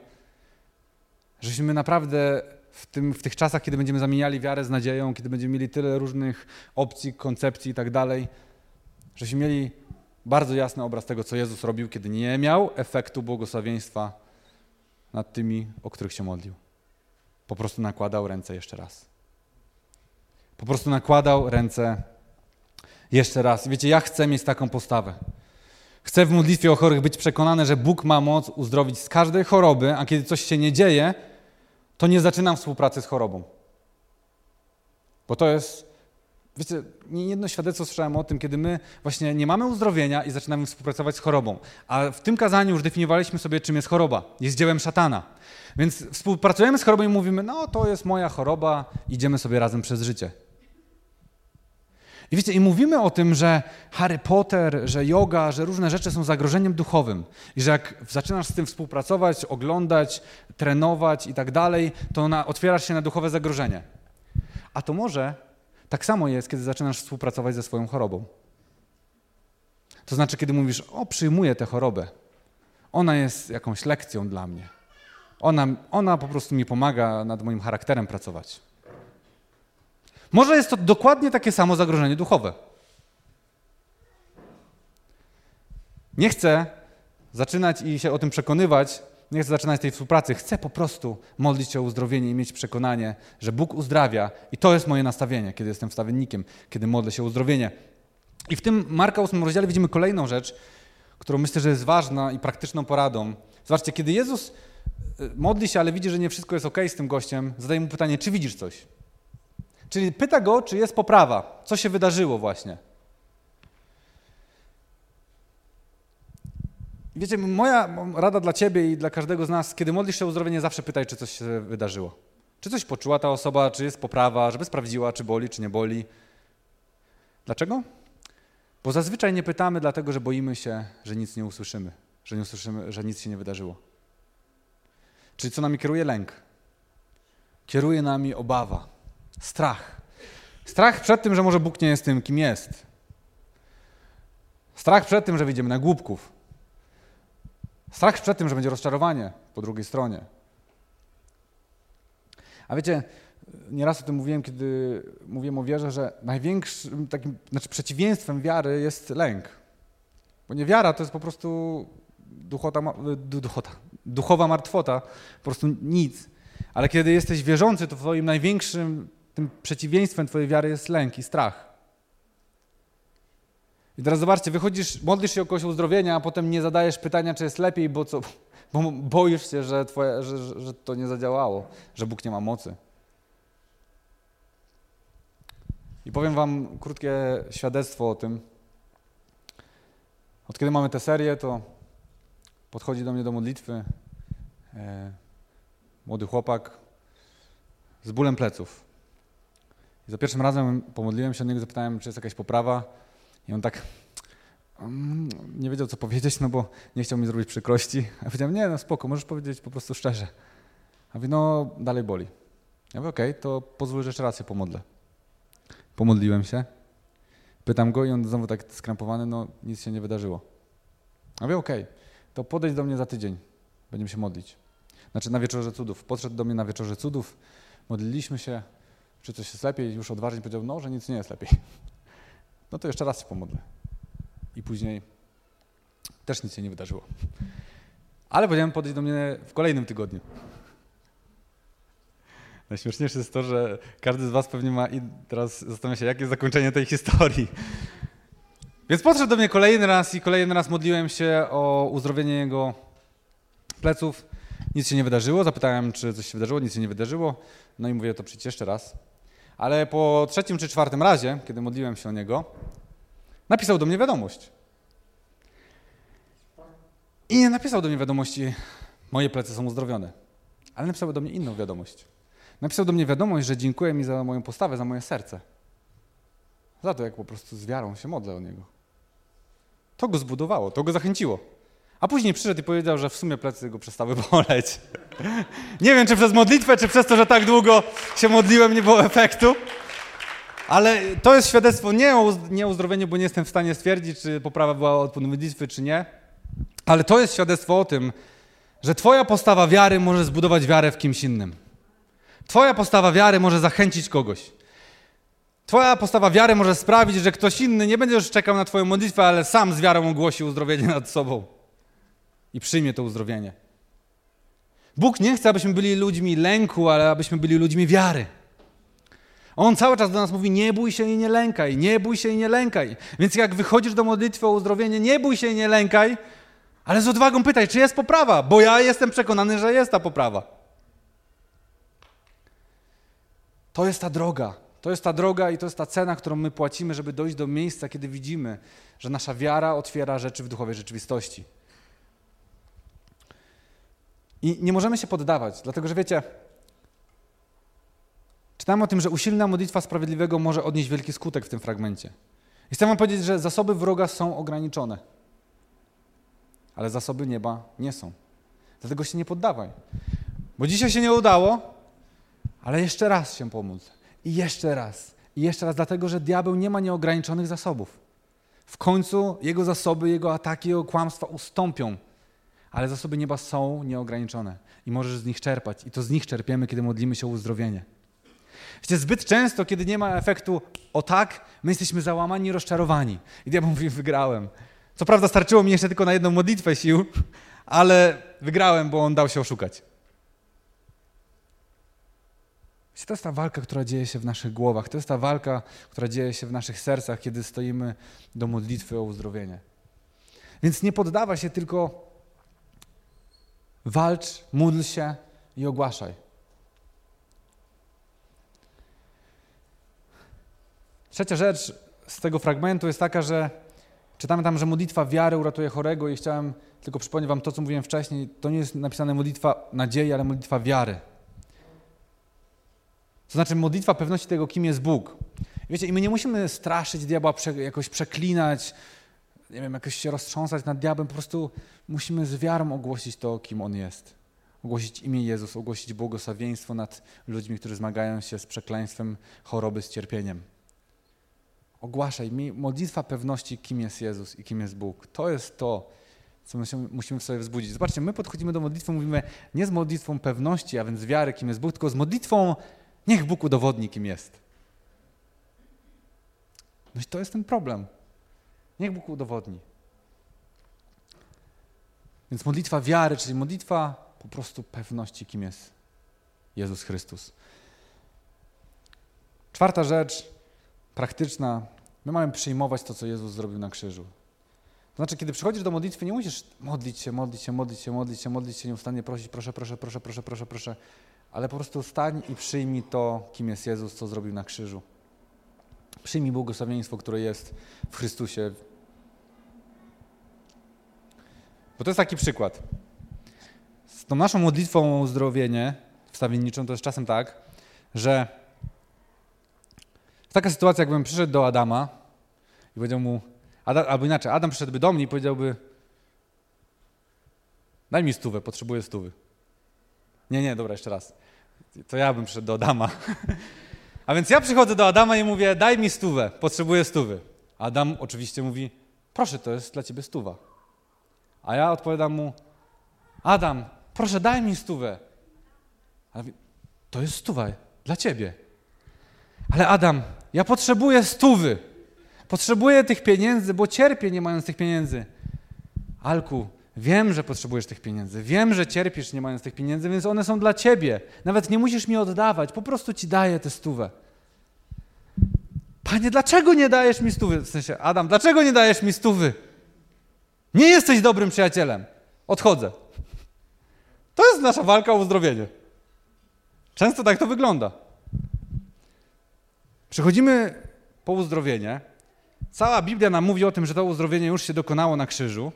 żeśmy naprawdę w, tym, w tych czasach, kiedy będziemy zamieniali wiarę z nadzieją, kiedy będziemy mieli tyle różnych opcji, koncepcji i tak dalej, żeśmy mieli bardzo jasny obraz tego, co Jezus robił, kiedy nie miał efektu błogosławieństwa nad tymi, o których się modlił. Po prostu nakładał ręce jeszcze raz. Po prostu nakładał ręce jeszcze raz. Wiecie, ja chcę mieć taką postawę. Chcę w modlitwie o chorych być przekonany, że Bóg ma moc uzdrowić z każdej choroby, a kiedy coś się nie dzieje, to nie zaczynam współpracy z chorobą. Bo to jest, wiecie, nie jedno świadectwo słyszałem o tym, kiedy my właśnie nie mamy uzdrowienia i zaczynamy współpracować z chorobą. A w tym kazaniu już definiowaliśmy sobie, czym jest choroba. Jest dziełem szatana. Więc współpracujemy z chorobą i mówimy, no to jest moja choroba, idziemy sobie razem przez życie. I wiecie, i mówimy o tym, że Harry Potter, że yoga, że różne rzeczy są zagrożeniem duchowym. I że jak zaczynasz z tym współpracować, oglądać, trenować i tak dalej, to otwierasz się na duchowe zagrożenie. A to może tak samo jest, kiedy zaczynasz współpracować ze swoją chorobą. To znaczy, kiedy mówisz, o, przyjmuję tę chorobę. Ona jest jakąś lekcją dla mnie. Ona, ona po prostu mi pomaga nad moim charakterem pracować. Może jest to dokładnie takie samo zagrożenie duchowe. Nie chcę zaczynać i się o tym przekonywać, nie chcę zaczynać tej współpracy. Chcę po prostu modlić się o uzdrowienie i mieć przekonanie, że Bóg uzdrawia. I to jest moje nastawienie, kiedy jestem wstawiennikiem, kiedy modlę się o uzdrowienie. I w tym Marka 8 rozdziale widzimy kolejną rzecz, którą myślę, że jest ważna i praktyczną poradą. Zobaczcie, kiedy Jezus y, modli się, ale widzi, że nie wszystko jest ok z tym gościem, zadaje mu pytanie, czy widzisz coś? Czyli pyta go, czy jest poprawa, co się wydarzyło właśnie. Wiecie, moja rada dla ciebie i dla każdego z nas, kiedy modlisz się o uzdrowienie, zawsze pytaj, czy coś się wydarzyło. Czy coś poczuła ta osoba, czy jest poprawa, żeby sprawdziła, czy boli, czy nie boli. Dlaczego? Bo zazwyczaj nie pytamy, dlatego że boimy się, że nic nie usłyszymy, że nie usłyszymy, że nic się nie wydarzyło. Czyli co nami kieruje lęk? Kieruje nami obawa, strach. Strach przed tym, że może Bóg nie jest tym, kim jest. Strach przed tym, że wyjdziemy na głupków. Strach przed tym, że będzie rozczarowanie po drugiej stronie. A wiecie, nieraz o tym mówiłem, kiedy mówiłem o wierze, że największym takim, znaczy przeciwieństwem wiary jest lęk. Bo nie wiara to jest po prostu duchota, duchota, duchowa martwota, po prostu nic. Ale kiedy jesteś wierzący, to twoim największym tym przeciwieństwem twojej wiary jest lęk i strach. I teraz zobaczcie, wychodzisz, modlisz się o kogoś uzdrowienia, a potem nie zadajesz pytania, czy jest lepiej, bo co, bo boisz się, że, twoje, że, że, to nie zadziałało, że Bóg nie ma mocy. I powiem Wam krótkie świadectwo o tym. Od kiedy mamy tę serię, to podchodzi do mnie do modlitwy e, młody chłopak z bólem pleców. I za pierwszym razem pomodliłem się o niego, zapytałem, czy jest jakaś poprawa. I on tak mm, nie wiedział, co powiedzieć, no bo nie chciał mi zrobić przykrości. A ja powiedziałem, nie, no spoko, możesz powiedzieć po prostu szczerze. A mówi, no dalej boli. Ja mówię, okej, okay, to pozwól, że jeszcze raz się pomodlę. Pomodliłem się. Pytam go i on znowu tak skrampowany, no nic się nie wydarzyło. A mówię, okej, okay, to podejdź do mnie za tydzień. Będziemy się modlić. Znaczy na Wieczorze Cudów. Podszedł do mnie na Wieczorze Cudów, modliliśmy się, czy coś jest lepiej. Już odważnie powiedział, no, że nic nie jest lepiej. No to jeszcze raz się pomodlę. I później też nic się nie wydarzyło. Ale powiedziałem podejść do mnie w kolejnym tygodniu. Najśmieszniejsze jest to, że każdy z was pewnie ma i teraz zastanawia się, jakie jest zakończenie tej historii. Więc podszedł do mnie kolejny raz i kolejny raz modliłem się o uzdrowienie jego pleców. Nic się nie wydarzyło. Zapytałem, czy coś się wydarzyło. Nic się nie wydarzyło. No i mówię, to przyjdź jeszcze raz. Ale po trzecim czy czwartym razie, kiedy modliłem się o niego, napisał do mnie wiadomość. I nie napisał do mnie wiadomości, moje plecy są uzdrowione. Ale napisał do mnie inną wiadomość. Napisał do mnie wiadomość, że dziękuję mi za moją postawę, za moje serce. Za to, jak po prostu z wiarą się modlę o niego. To go zbudowało, to go zachęciło. A później przyszedł i powiedział, że w sumie plecy go przestały boleć. nie wiem, czy przez modlitwę, czy przez to, że tak długo się modliłem, nie było efektu. Ale to jest świadectwo nie o, nie o uzdrowieniu, bo nie jestem w stanie stwierdzić, czy poprawa była od modlitwy, czy nie. Ale to jest świadectwo o tym, że Twoja postawa wiary może zbudować wiarę w kimś innym. Twoja postawa wiary może zachęcić kogoś. Twoja postawa wiary może sprawić, że ktoś inny nie będzie już czekał na Twoją modlitwę, ale sam z wiarą ogłosi uzdrowienie nad sobą i przyjmie to uzdrowienie. Bóg nie chce, abyśmy byli ludźmi lęku, ale abyśmy byli ludźmi wiary. On cały czas do nas mówi: nie bój się i nie lękaj, nie bój się i nie lękaj. Więc jak wychodzisz do modlitwy o uzdrowienie, nie bój się i nie lękaj, ale z odwagą pytaj, czy jest poprawa, bo ja jestem przekonany, że jest ta poprawa. To jest ta droga. To jest ta droga i to jest ta cena, którą my płacimy, żeby dojść do miejsca, kiedy widzimy, że nasza wiara otwiera rzeczy w duchowej rzeczywistości. I nie możemy się poddawać, dlatego że wiecie, czytamy o tym, że usilna modlitwa sprawiedliwego może odnieść wielki skutek w tym fragmencie. I chcę wam powiedzieć, że zasoby wroga są ograniczone, ale zasoby nieba nie są. Dlatego się nie poddawaj. Bo dzisiaj się nie udało, ale jeszcze raz się pomóc. I jeszcze raz. I jeszcze raz, dlatego że diabeł nie ma nieograniczonych zasobów. W końcu jego zasoby, jego ataki, jego kłamstwa ustąpią. Ale zasoby nieba są nieograniczone i możesz z nich czerpać. I to z nich czerpiemy, kiedy modlimy się o uzdrowienie. Wiecie, zbyt często, kiedy nie ma efektu o tak, my jesteśmy załamani i rozczarowani. I diabeł mówi, wygrałem. Co prawda starczyło mi jeszcze tylko na jedną modlitwę sił, ale wygrałem, bo on dał się oszukać. To jest ta walka, która dzieje się w naszych głowach. To jest ta walka, która dzieje się w naszych sercach, kiedy stoimy do modlitwy o uzdrowienie. Więc nie poddawaj się, tylko walcz, módl się i ogłaszaj. Trzecia rzecz z tego fragmentu jest taka, że czytamy tam, że modlitwa wiary uratuje chorego i chciałem tylko przypomnieć wam to, co mówiłem wcześniej. To nie jest napisane modlitwa nadziei, ale modlitwa wiary. To znaczy modlitwa pewności tego, kim jest Bóg. Wiecie, i my nie musimy straszyć diabła, jakoś przeklinać, nie wiem, jakoś się roztrząsać nad diabłem, po prostu musimy z wiarą ogłosić to, kim on jest. Ogłosić imię Jezus, ogłosić błogosławieństwo nad ludźmi, którzy zmagają się z przekleństwem choroby, z cierpieniem. Ogłaszaj modlitwa pewności, kim jest Jezus i kim jest Bóg. To jest to, co musimy w sobie wzbudzić. Zobaczcie, my podchodzimy do modlitwy, mówimy nie z modlitwą pewności, a więc wiary, kim jest Bóg, tylko z modlitwą niech Bóg udowodni, kim jest. No i to jest ten problem. Niech Bóg udowodni. Więc modlitwa wiary, czyli modlitwa po prostu pewności, kim jest Jezus Chrystus. Czwarta rzecz, praktyczna. My mamy przyjmować to, co Jezus zrobił na krzyżu. To znaczy, kiedy przychodzisz do modlitwy, nie musisz modlić się, modlić się, modlić się, modlić się, modlić się, nieustannie prosić, proszę, proszę, proszę, proszę, proszę, proszę, ale po prostu stań i przyjmij to, kim jest Jezus, co zrobił na krzyżu. Przyjmij błogosławieństwo, które jest w Chrystusie. Bo to jest taki przykład. Z tą naszą modlitwą o uzdrowienie wstawienniczą to jest czasem tak, że taka sytuacja, jakbym przyszedł do Adama i powiedział mu, albo inaczej, Adam przyszedłby do mnie i powiedziałby daj mi stówę, potrzebuję stówy. Nie, nie, dobra, jeszcze raz. To ja bym przyszedł do Adama. A więc ja przychodzę do Adama i mówię, daj mi stówę, potrzebuję stówy. Adam oczywiście mówi, proszę, to jest dla ciebie stuwa. A ja odpowiadam mu, Adam, proszę, daj mi stówę. A to jest stuwa dla ciebie. Ale Adam, ja potrzebuję stówy. Potrzebuję tych pieniędzy, bo cierpię nie mając tych pieniędzy. Alku, wiem, że potrzebujesz tych pieniędzy. Wiem, że cierpisz nie mając tych pieniędzy, więc one są dla ciebie. Nawet nie musisz mi oddawać, po prostu ci daję tę stówę. Panie, dlaczego nie dajesz mi stówy? W sensie, Adam, dlaczego nie dajesz mi stówy? Nie jesteś dobrym przyjacielem. Odchodzę. To jest nasza walka o uzdrowienie. Często tak to wygląda. Przychodzimy po uzdrowienie. Cała Biblia nam mówi o tym, że to uzdrowienie już się dokonało na krzyżu.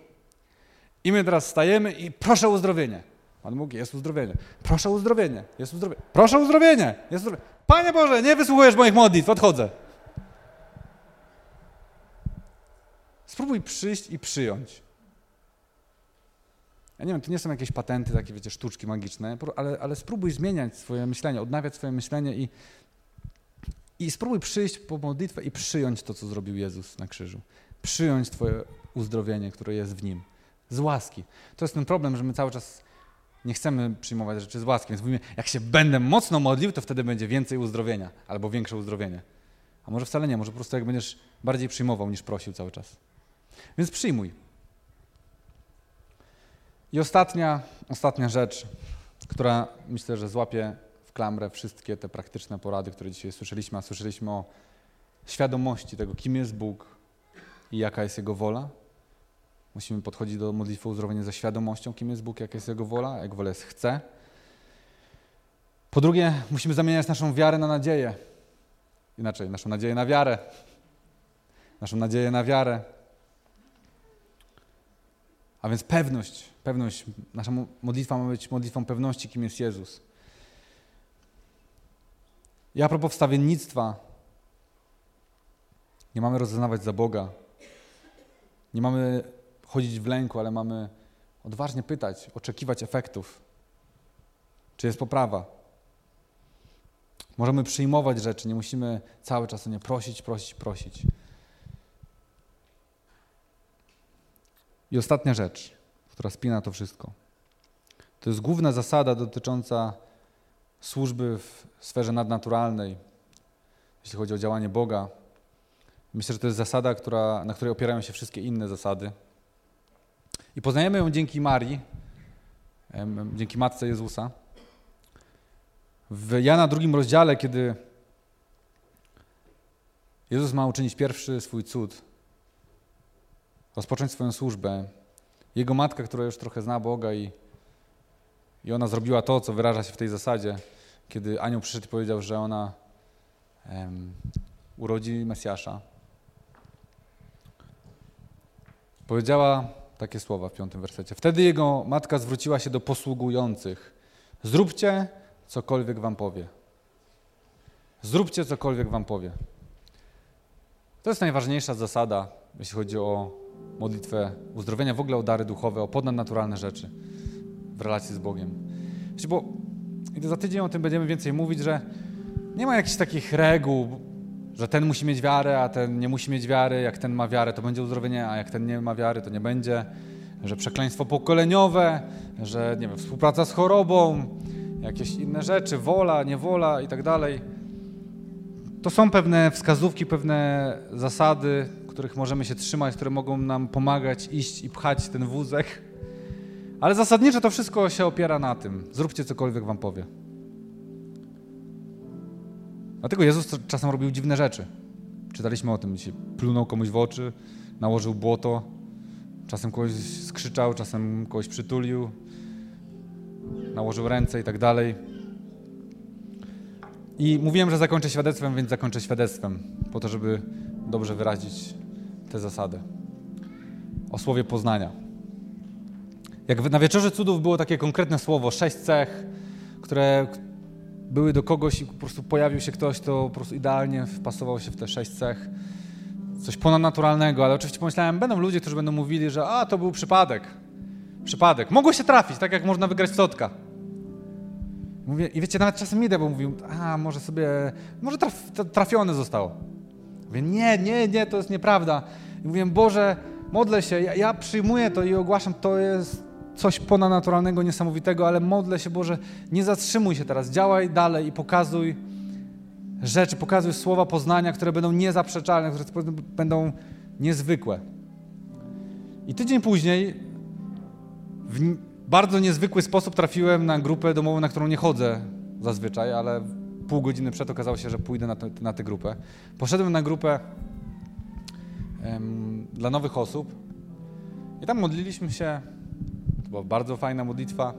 I my teraz stajemy i proszę o uzdrowienie. Pan mówi, jest uzdrowienie. Proszę o uzdrowienie. Jest uzdrowienie. Proszę o uzdrowienie. Jest uzdrowienie. Panie Boże, nie wysłuchujesz moich modlitw, odchodzę. Spróbuj przyjść i przyjąć. Ja nie wiem, to nie są jakieś patenty, takie wiecie, sztuczki magiczne, ale, ale spróbuj zmieniać swoje myślenie, odnawiać swoje myślenie i, i spróbuj przyjść po modlitwę i przyjąć to, co zrobił Jezus na krzyżu. Przyjąć Twoje uzdrowienie, które jest w Nim. Z łaski. To jest ten problem, że my cały czas nie chcemy przyjmować rzeczy z łaski, więc mówimy, jak się będę mocno modlił, to wtedy będzie więcej uzdrowienia albo większe uzdrowienie. A może wcale nie, może po prostu jak będziesz bardziej przyjmował niż prosił cały czas. Więc przyjmuj. I ostatnia, ostatnia rzecz, która myślę, że złapie w klamrę wszystkie te praktyczne porady, które dzisiaj słyszeliśmy, a słyszeliśmy o świadomości tego, kim jest Bóg i jaka jest Jego wola. Musimy podchodzić do modlitwy uzdrowienia ze świadomością, kim jest Bóg, jaka jest Jego wola, jak wola jest chce. Po drugie, musimy zamieniać naszą wiarę na nadzieję. Inaczej, naszą nadzieję na wiarę. Naszą nadzieję na wiarę. A więc pewność, pewność, nasza modlitwa ma być modlitwą pewności, kim jest Jezus. I a propos wstawiennictwa, nie mamy rozeznawać za Boga. Nie mamy chodzić w lęku, ale mamy odważnie pytać, oczekiwać efektów. Czy jest poprawa? Możemy przyjmować rzeczy, nie musimy cały czas o nie prosić, prosić, prosić. I ostatnia rzecz, która spina to wszystko. To jest główna zasada dotycząca służby w sferze nadnaturalnej, jeśli chodzi o działanie Boga. Myślę, że to jest zasada, która, na której opierają się wszystkie inne zasady. I poznajemy ją dzięki Marii, dzięki Matce Jezusa. W Jana drugim rozdziale, kiedy Jezus ma uczynić pierwszy swój cud, rozpocząć swoją służbę. Jego matka, która już trochę zna Boga i, i ona zrobiła to, co wyraża się w tej zasadzie, kiedy anioł przyszedł i powiedział, że ona um, urodzi Mesjasza. Powiedziała takie słowa w piątym wersecie. Wtedy jego matka zwróciła się do posługujących. Zróbcie cokolwiek wam powie. Zróbcie cokolwiek wam powie. To jest najważniejsza zasada, jeśli chodzi o modlitwę uzdrowienia, w ogóle o dary duchowe, o ponadnaturalne rzeczy w relacji z Bogiem. Wiecie, bo i za tydzień o tym będziemy więcej mówić, że nie ma jakichś takich reguł, że ten musi mieć wiarę, a ten nie musi mieć wiary. Jak ten ma wiarę, to będzie uzdrowienie, a jak ten nie ma wiary, to nie będzie. Że przekleństwo pokoleniowe, że nie wiem, współpraca z chorobą, jakieś inne rzeczy, wola, niewola i tak dalej. To są pewne wskazówki, pewne zasady, których możemy się trzymać, które mogą nam pomagać iść i pchać ten wózek. Ale zasadniczo to wszystko się opiera na tym. Zróbcie cokolwiek wam powie. Dlatego Jezus czasem robił dziwne rzeczy. Czytaliśmy o tym dzisiaj. Plunął komuś w oczy, nałożył błoto, czasem kogoś skrzyczał, czasem kogoś przytulił, nałożył ręce i tak dalej. I mówiłem, że zakończę świadectwem, więc zakończę świadectwem, po to, żeby dobrze wyrazić tę zasadę. O słowie poznania. Jak na Wieczorze Cudów było takie konkretne słowo, sześć cech, które były do kogoś i po prostu pojawił się ktoś, to po prostu idealnie wpasował się w te sześć cech. Coś ponadnaturalnego, ale oczywiście pomyślałem, będą ludzie, którzy będą mówili, że a, to był przypadek. Przypadek. Mogło się trafić, tak jak można wygrać w Mówię, I wiecie, nawet czasem idę, bo mówił, a może sobie, może traf, trafione zostało. Mówię, nie, nie, nie, to jest nieprawda. I mówię, Boże, modlę się, ja, ja przyjmuję to i ogłaszam, to jest coś ponadnaturalnego, niesamowitego, ale modlę się, Boże, nie zatrzymuj się teraz, działaj dalej i pokazuj rzeczy, pokazuj słowa poznania, które będą niezaprzeczalne, które będą niezwykłe. I tydzień później w bardzo niezwykły sposób trafiłem na grupę domową, na którą nie chodzę zazwyczaj, ale pół godziny przed okazało się, że pójdę na, te, na tę grupę. Poszedłem na grupę dla nowych osób i tam modliliśmy się to była bardzo fajna modlitwa,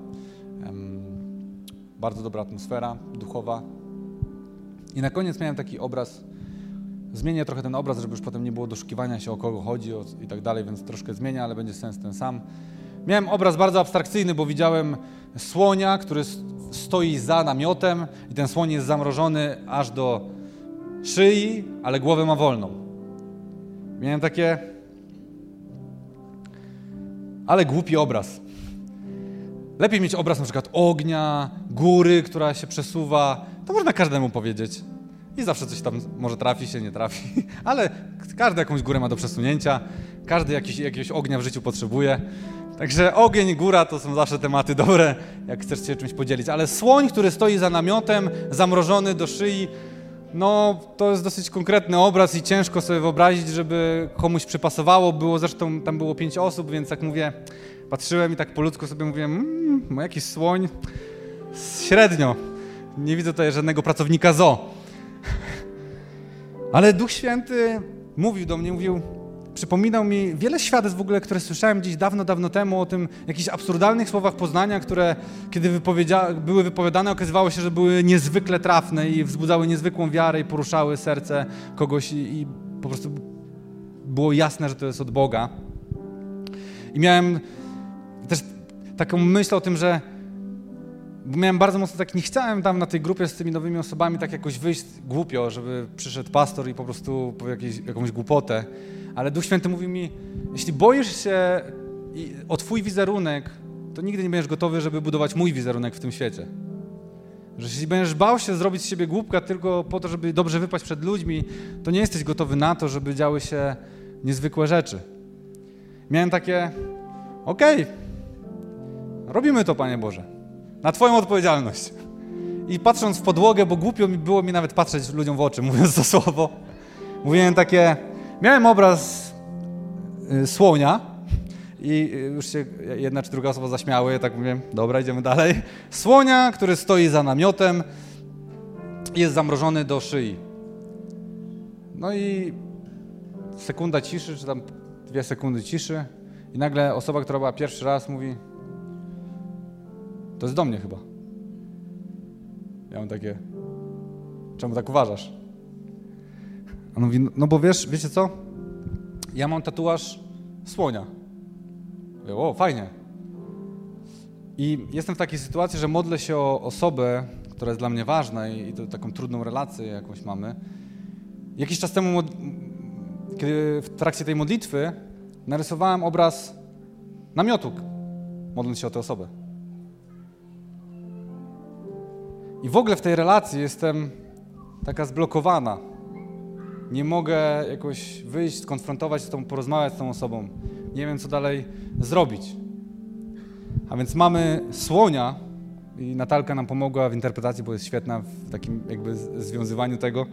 bardzo dobra atmosfera duchowa. I na koniec miałem taki obraz, zmienię trochę ten obraz, żeby już potem nie było doszukiwania się o kogo chodzi i tak dalej, więc troszkę zmienię, ale będzie sens ten sam. Miałem obraz bardzo abstrakcyjny, bo widziałem słonia, który stoi za namiotem i ten słoń jest zamrożony aż do szyi, ale głowę ma wolną. Miałem takie... Ale głupi obraz. Lepiej mieć obraz na przykład ognia, góry, która się przesuwa. To można każdemu powiedzieć. I zawsze coś tam może trafi się, nie trafi. Ale każdy jakąś górę ma do przesunięcia. Każdy jakiś, jakiegoś ognia w życiu potrzebuje. Także ogień, góra to są zawsze tematy dobre, jak chcesz się czymś podzielić. Ale słoń, który stoi za namiotem, zamrożony do szyi, no to jest dosyć konkretny obraz i ciężko sobie wyobrazić, żeby komuś przypasowało. Było zresztą, tam było pięć osób, więc jak mówię, patrzyłem i tak po ludzku sobie mówiłem, mmm, jakiś słoń, średnio. Nie widzę tutaj żadnego pracownika zo. Ale Duch Święty mówił do mnie, mówił, przypominał mi wiele świadectw w ogóle, które słyszałem gdzieś dawno, dawno temu o tym, jakichś absurdalnych słowach poznania, które kiedy wypowiedzia były wypowiadane, okazywało się, że były niezwykle trafne i wzbudzały niezwykłą wiarę i poruszały serce kogoś i, i po prostu było jasne, że to jest od Boga. I miałem też taką myśl o tym, że miałem bardzo mocno tak, nie chciałem tam na tej grupie z tymi nowymi osobami tak jakoś wyjść głupio, żeby przyszedł pastor i po prostu powie jakieś, jakąś głupotę. Ale Duch Święty mówi mi, jeśli boisz się o twój wizerunek, to nigdy nie będziesz gotowy, żeby budować mój wizerunek w tym świecie. Że jeśli będziesz bał się zrobić z siebie głupka tylko po to, żeby dobrze wypaść przed ludźmi, to nie jesteś gotowy na to, żeby działy się niezwykłe rzeczy. Miałem takie, okej, okay, Robimy to, Panie Boże. Na Twoją odpowiedzialność. I patrząc w podłogę, bo głupio mi było mi nawet patrzeć ludziom w oczy, mówiąc to słowo, mówiłem takie, miałem obraz y, słonia i y, już się jedna czy druga osoba zaśmiały, tak mówię, dobra, idziemy dalej. Słonia, który stoi za namiotem, jest zamrożony do szyi. No i sekunda ciszy, czy tam dwie sekundy ciszy i nagle osoba, która była pierwszy raz mówi, to jest do mnie chyba. Ja mam takie, czemu tak uważasz? On mówi, no bo wiesz, wiecie co? Ja mam tatuaż słonia. Mówię, o, fajnie. I jestem w takiej sytuacji, że modlę się o osobę, która jest dla mnie ważna i, i taką trudną relację jakąś mamy. Jakiś czas temu kiedy w trakcie tej modlitwy narysowałem obraz namiotu, modląc się o tę osobę. I w ogóle w tej relacji jestem taka zblokowana. Nie mogę jakoś wyjść, skonfrontować z tą, porozmawiać z tą osobą. Nie wiem, co dalej zrobić. A więc mamy słonia, i Natalka nam pomogła w interpretacji, bo jest świetna w takim jakby związywaniu tego.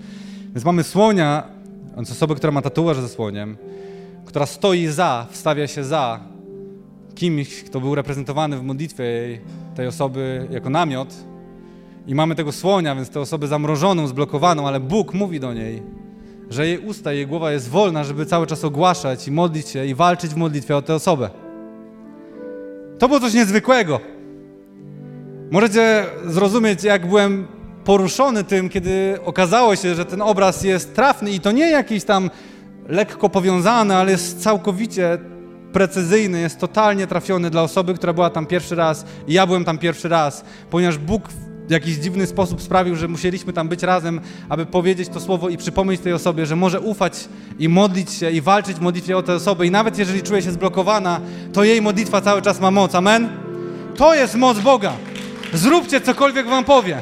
Więc mamy słonia, on osobę, która ma tatuaż ze słoniem, która stoi za, wstawia się za kimś, kto był reprezentowany w modlitwie tej osoby jako namiot. I mamy tego słonia, więc tę osobę zamrożoną, zblokowaną, ale Bóg mówi do niej, że jej usta, jej głowa jest wolna, żeby cały czas ogłaszać i modlić się i walczyć w modlitwie o tę osobę. To było coś niezwykłego. Możecie zrozumieć, jak byłem poruszony tym, kiedy okazało się, że ten obraz jest trafny i to nie jakiś tam lekko powiązany, ale jest całkowicie precyzyjny, jest totalnie trafiony dla osoby, która była tam pierwszy raz i ja byłem tam pierwszy raz, ponieważ Bóg w jakiś dziwny sposób sprawił, że musieliśmy tam być razem, aby powiedzieć to słowo i przypomnieć tej osobie, że może ufać i modlić się i walczyć w modlitwie o tę osobę i nawet jeżeli czuje się zblokowana, to jej modlitwa cały czas ma moc. Amen? To jest moc Boga. Zróbcie cokolwiek wam powie.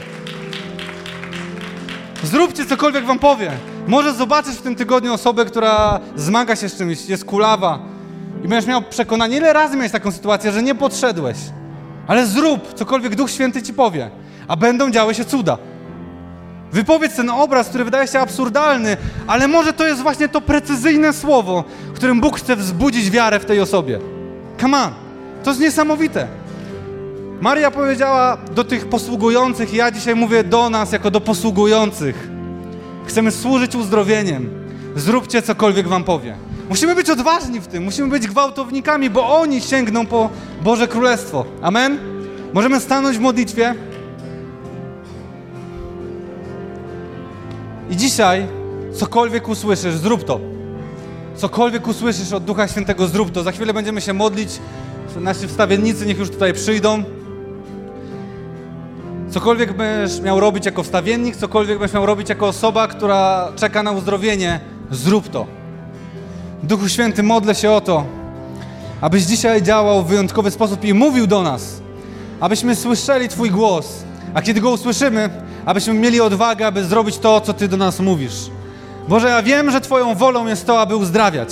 Zróbcie cokolwiek wam powie. Może zobaczysz w tym tygodniu osobę, która zmaga się z czymś, jest kulawa i będziesz miał przekonanie, ile razy miałeś taką sytuację, że nie podszedłeś. Ale zrób cokolwiek Duch Święty ci powie, a będą działy się cuda. Wypowiedz ten obraz, który wydaje się absurdalny, ale może to jest właśnie to precyzyjne słowo, którym Bóg chce wzbudzić wiarę w tej osobie. Come on. To jest niesamowite. Maria powiedziała do tych posługujących, ja dzisiaj mówię do nas jako do posługujących. Chcemy służyć uzdrowieniem. Zróbcie cokolwiek wam powie. Musimy być odważni w tym, musimy być gwałtownikami, bo oni sięgną po Boże Królestwo. Amen? Możemy stanąć w modlitwie. I dzisiaj, cokolwiek usłyszysz, zrób to. Cokolwiek usłyszysz od Ducha Świętego, zrób to. Za chwilę będziemy się modlić. Nasi wstawiennicy niech już tutaj przyjdą. Cokolwiek będziesz miał robić jako wstawiennik, cokolwiek będziesz miał robić jako osoba, która czeka na uzdrowienie, zrób to. Duchu Święty, modlę się o to, abyś dzisiaj działał w wyjątkowy sposób i mówił do nas, abyśmy słyszeli Twój głos, a kiedy go usłyszymy, abyśmy mieli odwagę, aby zrobić to, co Ty do nas mówisz. Boże, ja wiem, że Twoją wolą jest to, aby uzdrawiać.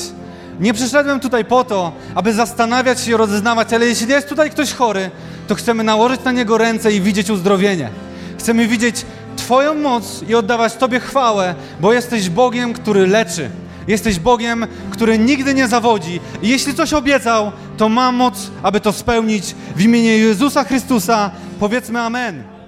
Nie przyszedłem tutaj po to, aby zastanawiać się i rozeznawać, ale jeśli jest tutaj ktoś chory, to chcemy nałożyć na niego ręce i widzieć uzdrowienie. Chcemy widzieć Twoją moc i oddawać Tobie chwałę, bo jesteś Bogiem, który leczy. Jesteś Bogiem, który nigdy nie zawodzi. I jeśli coś obiecał, to ma moc, aby to spełnić. W imieniu Jezusa Chrystusa powiedzmy Amen.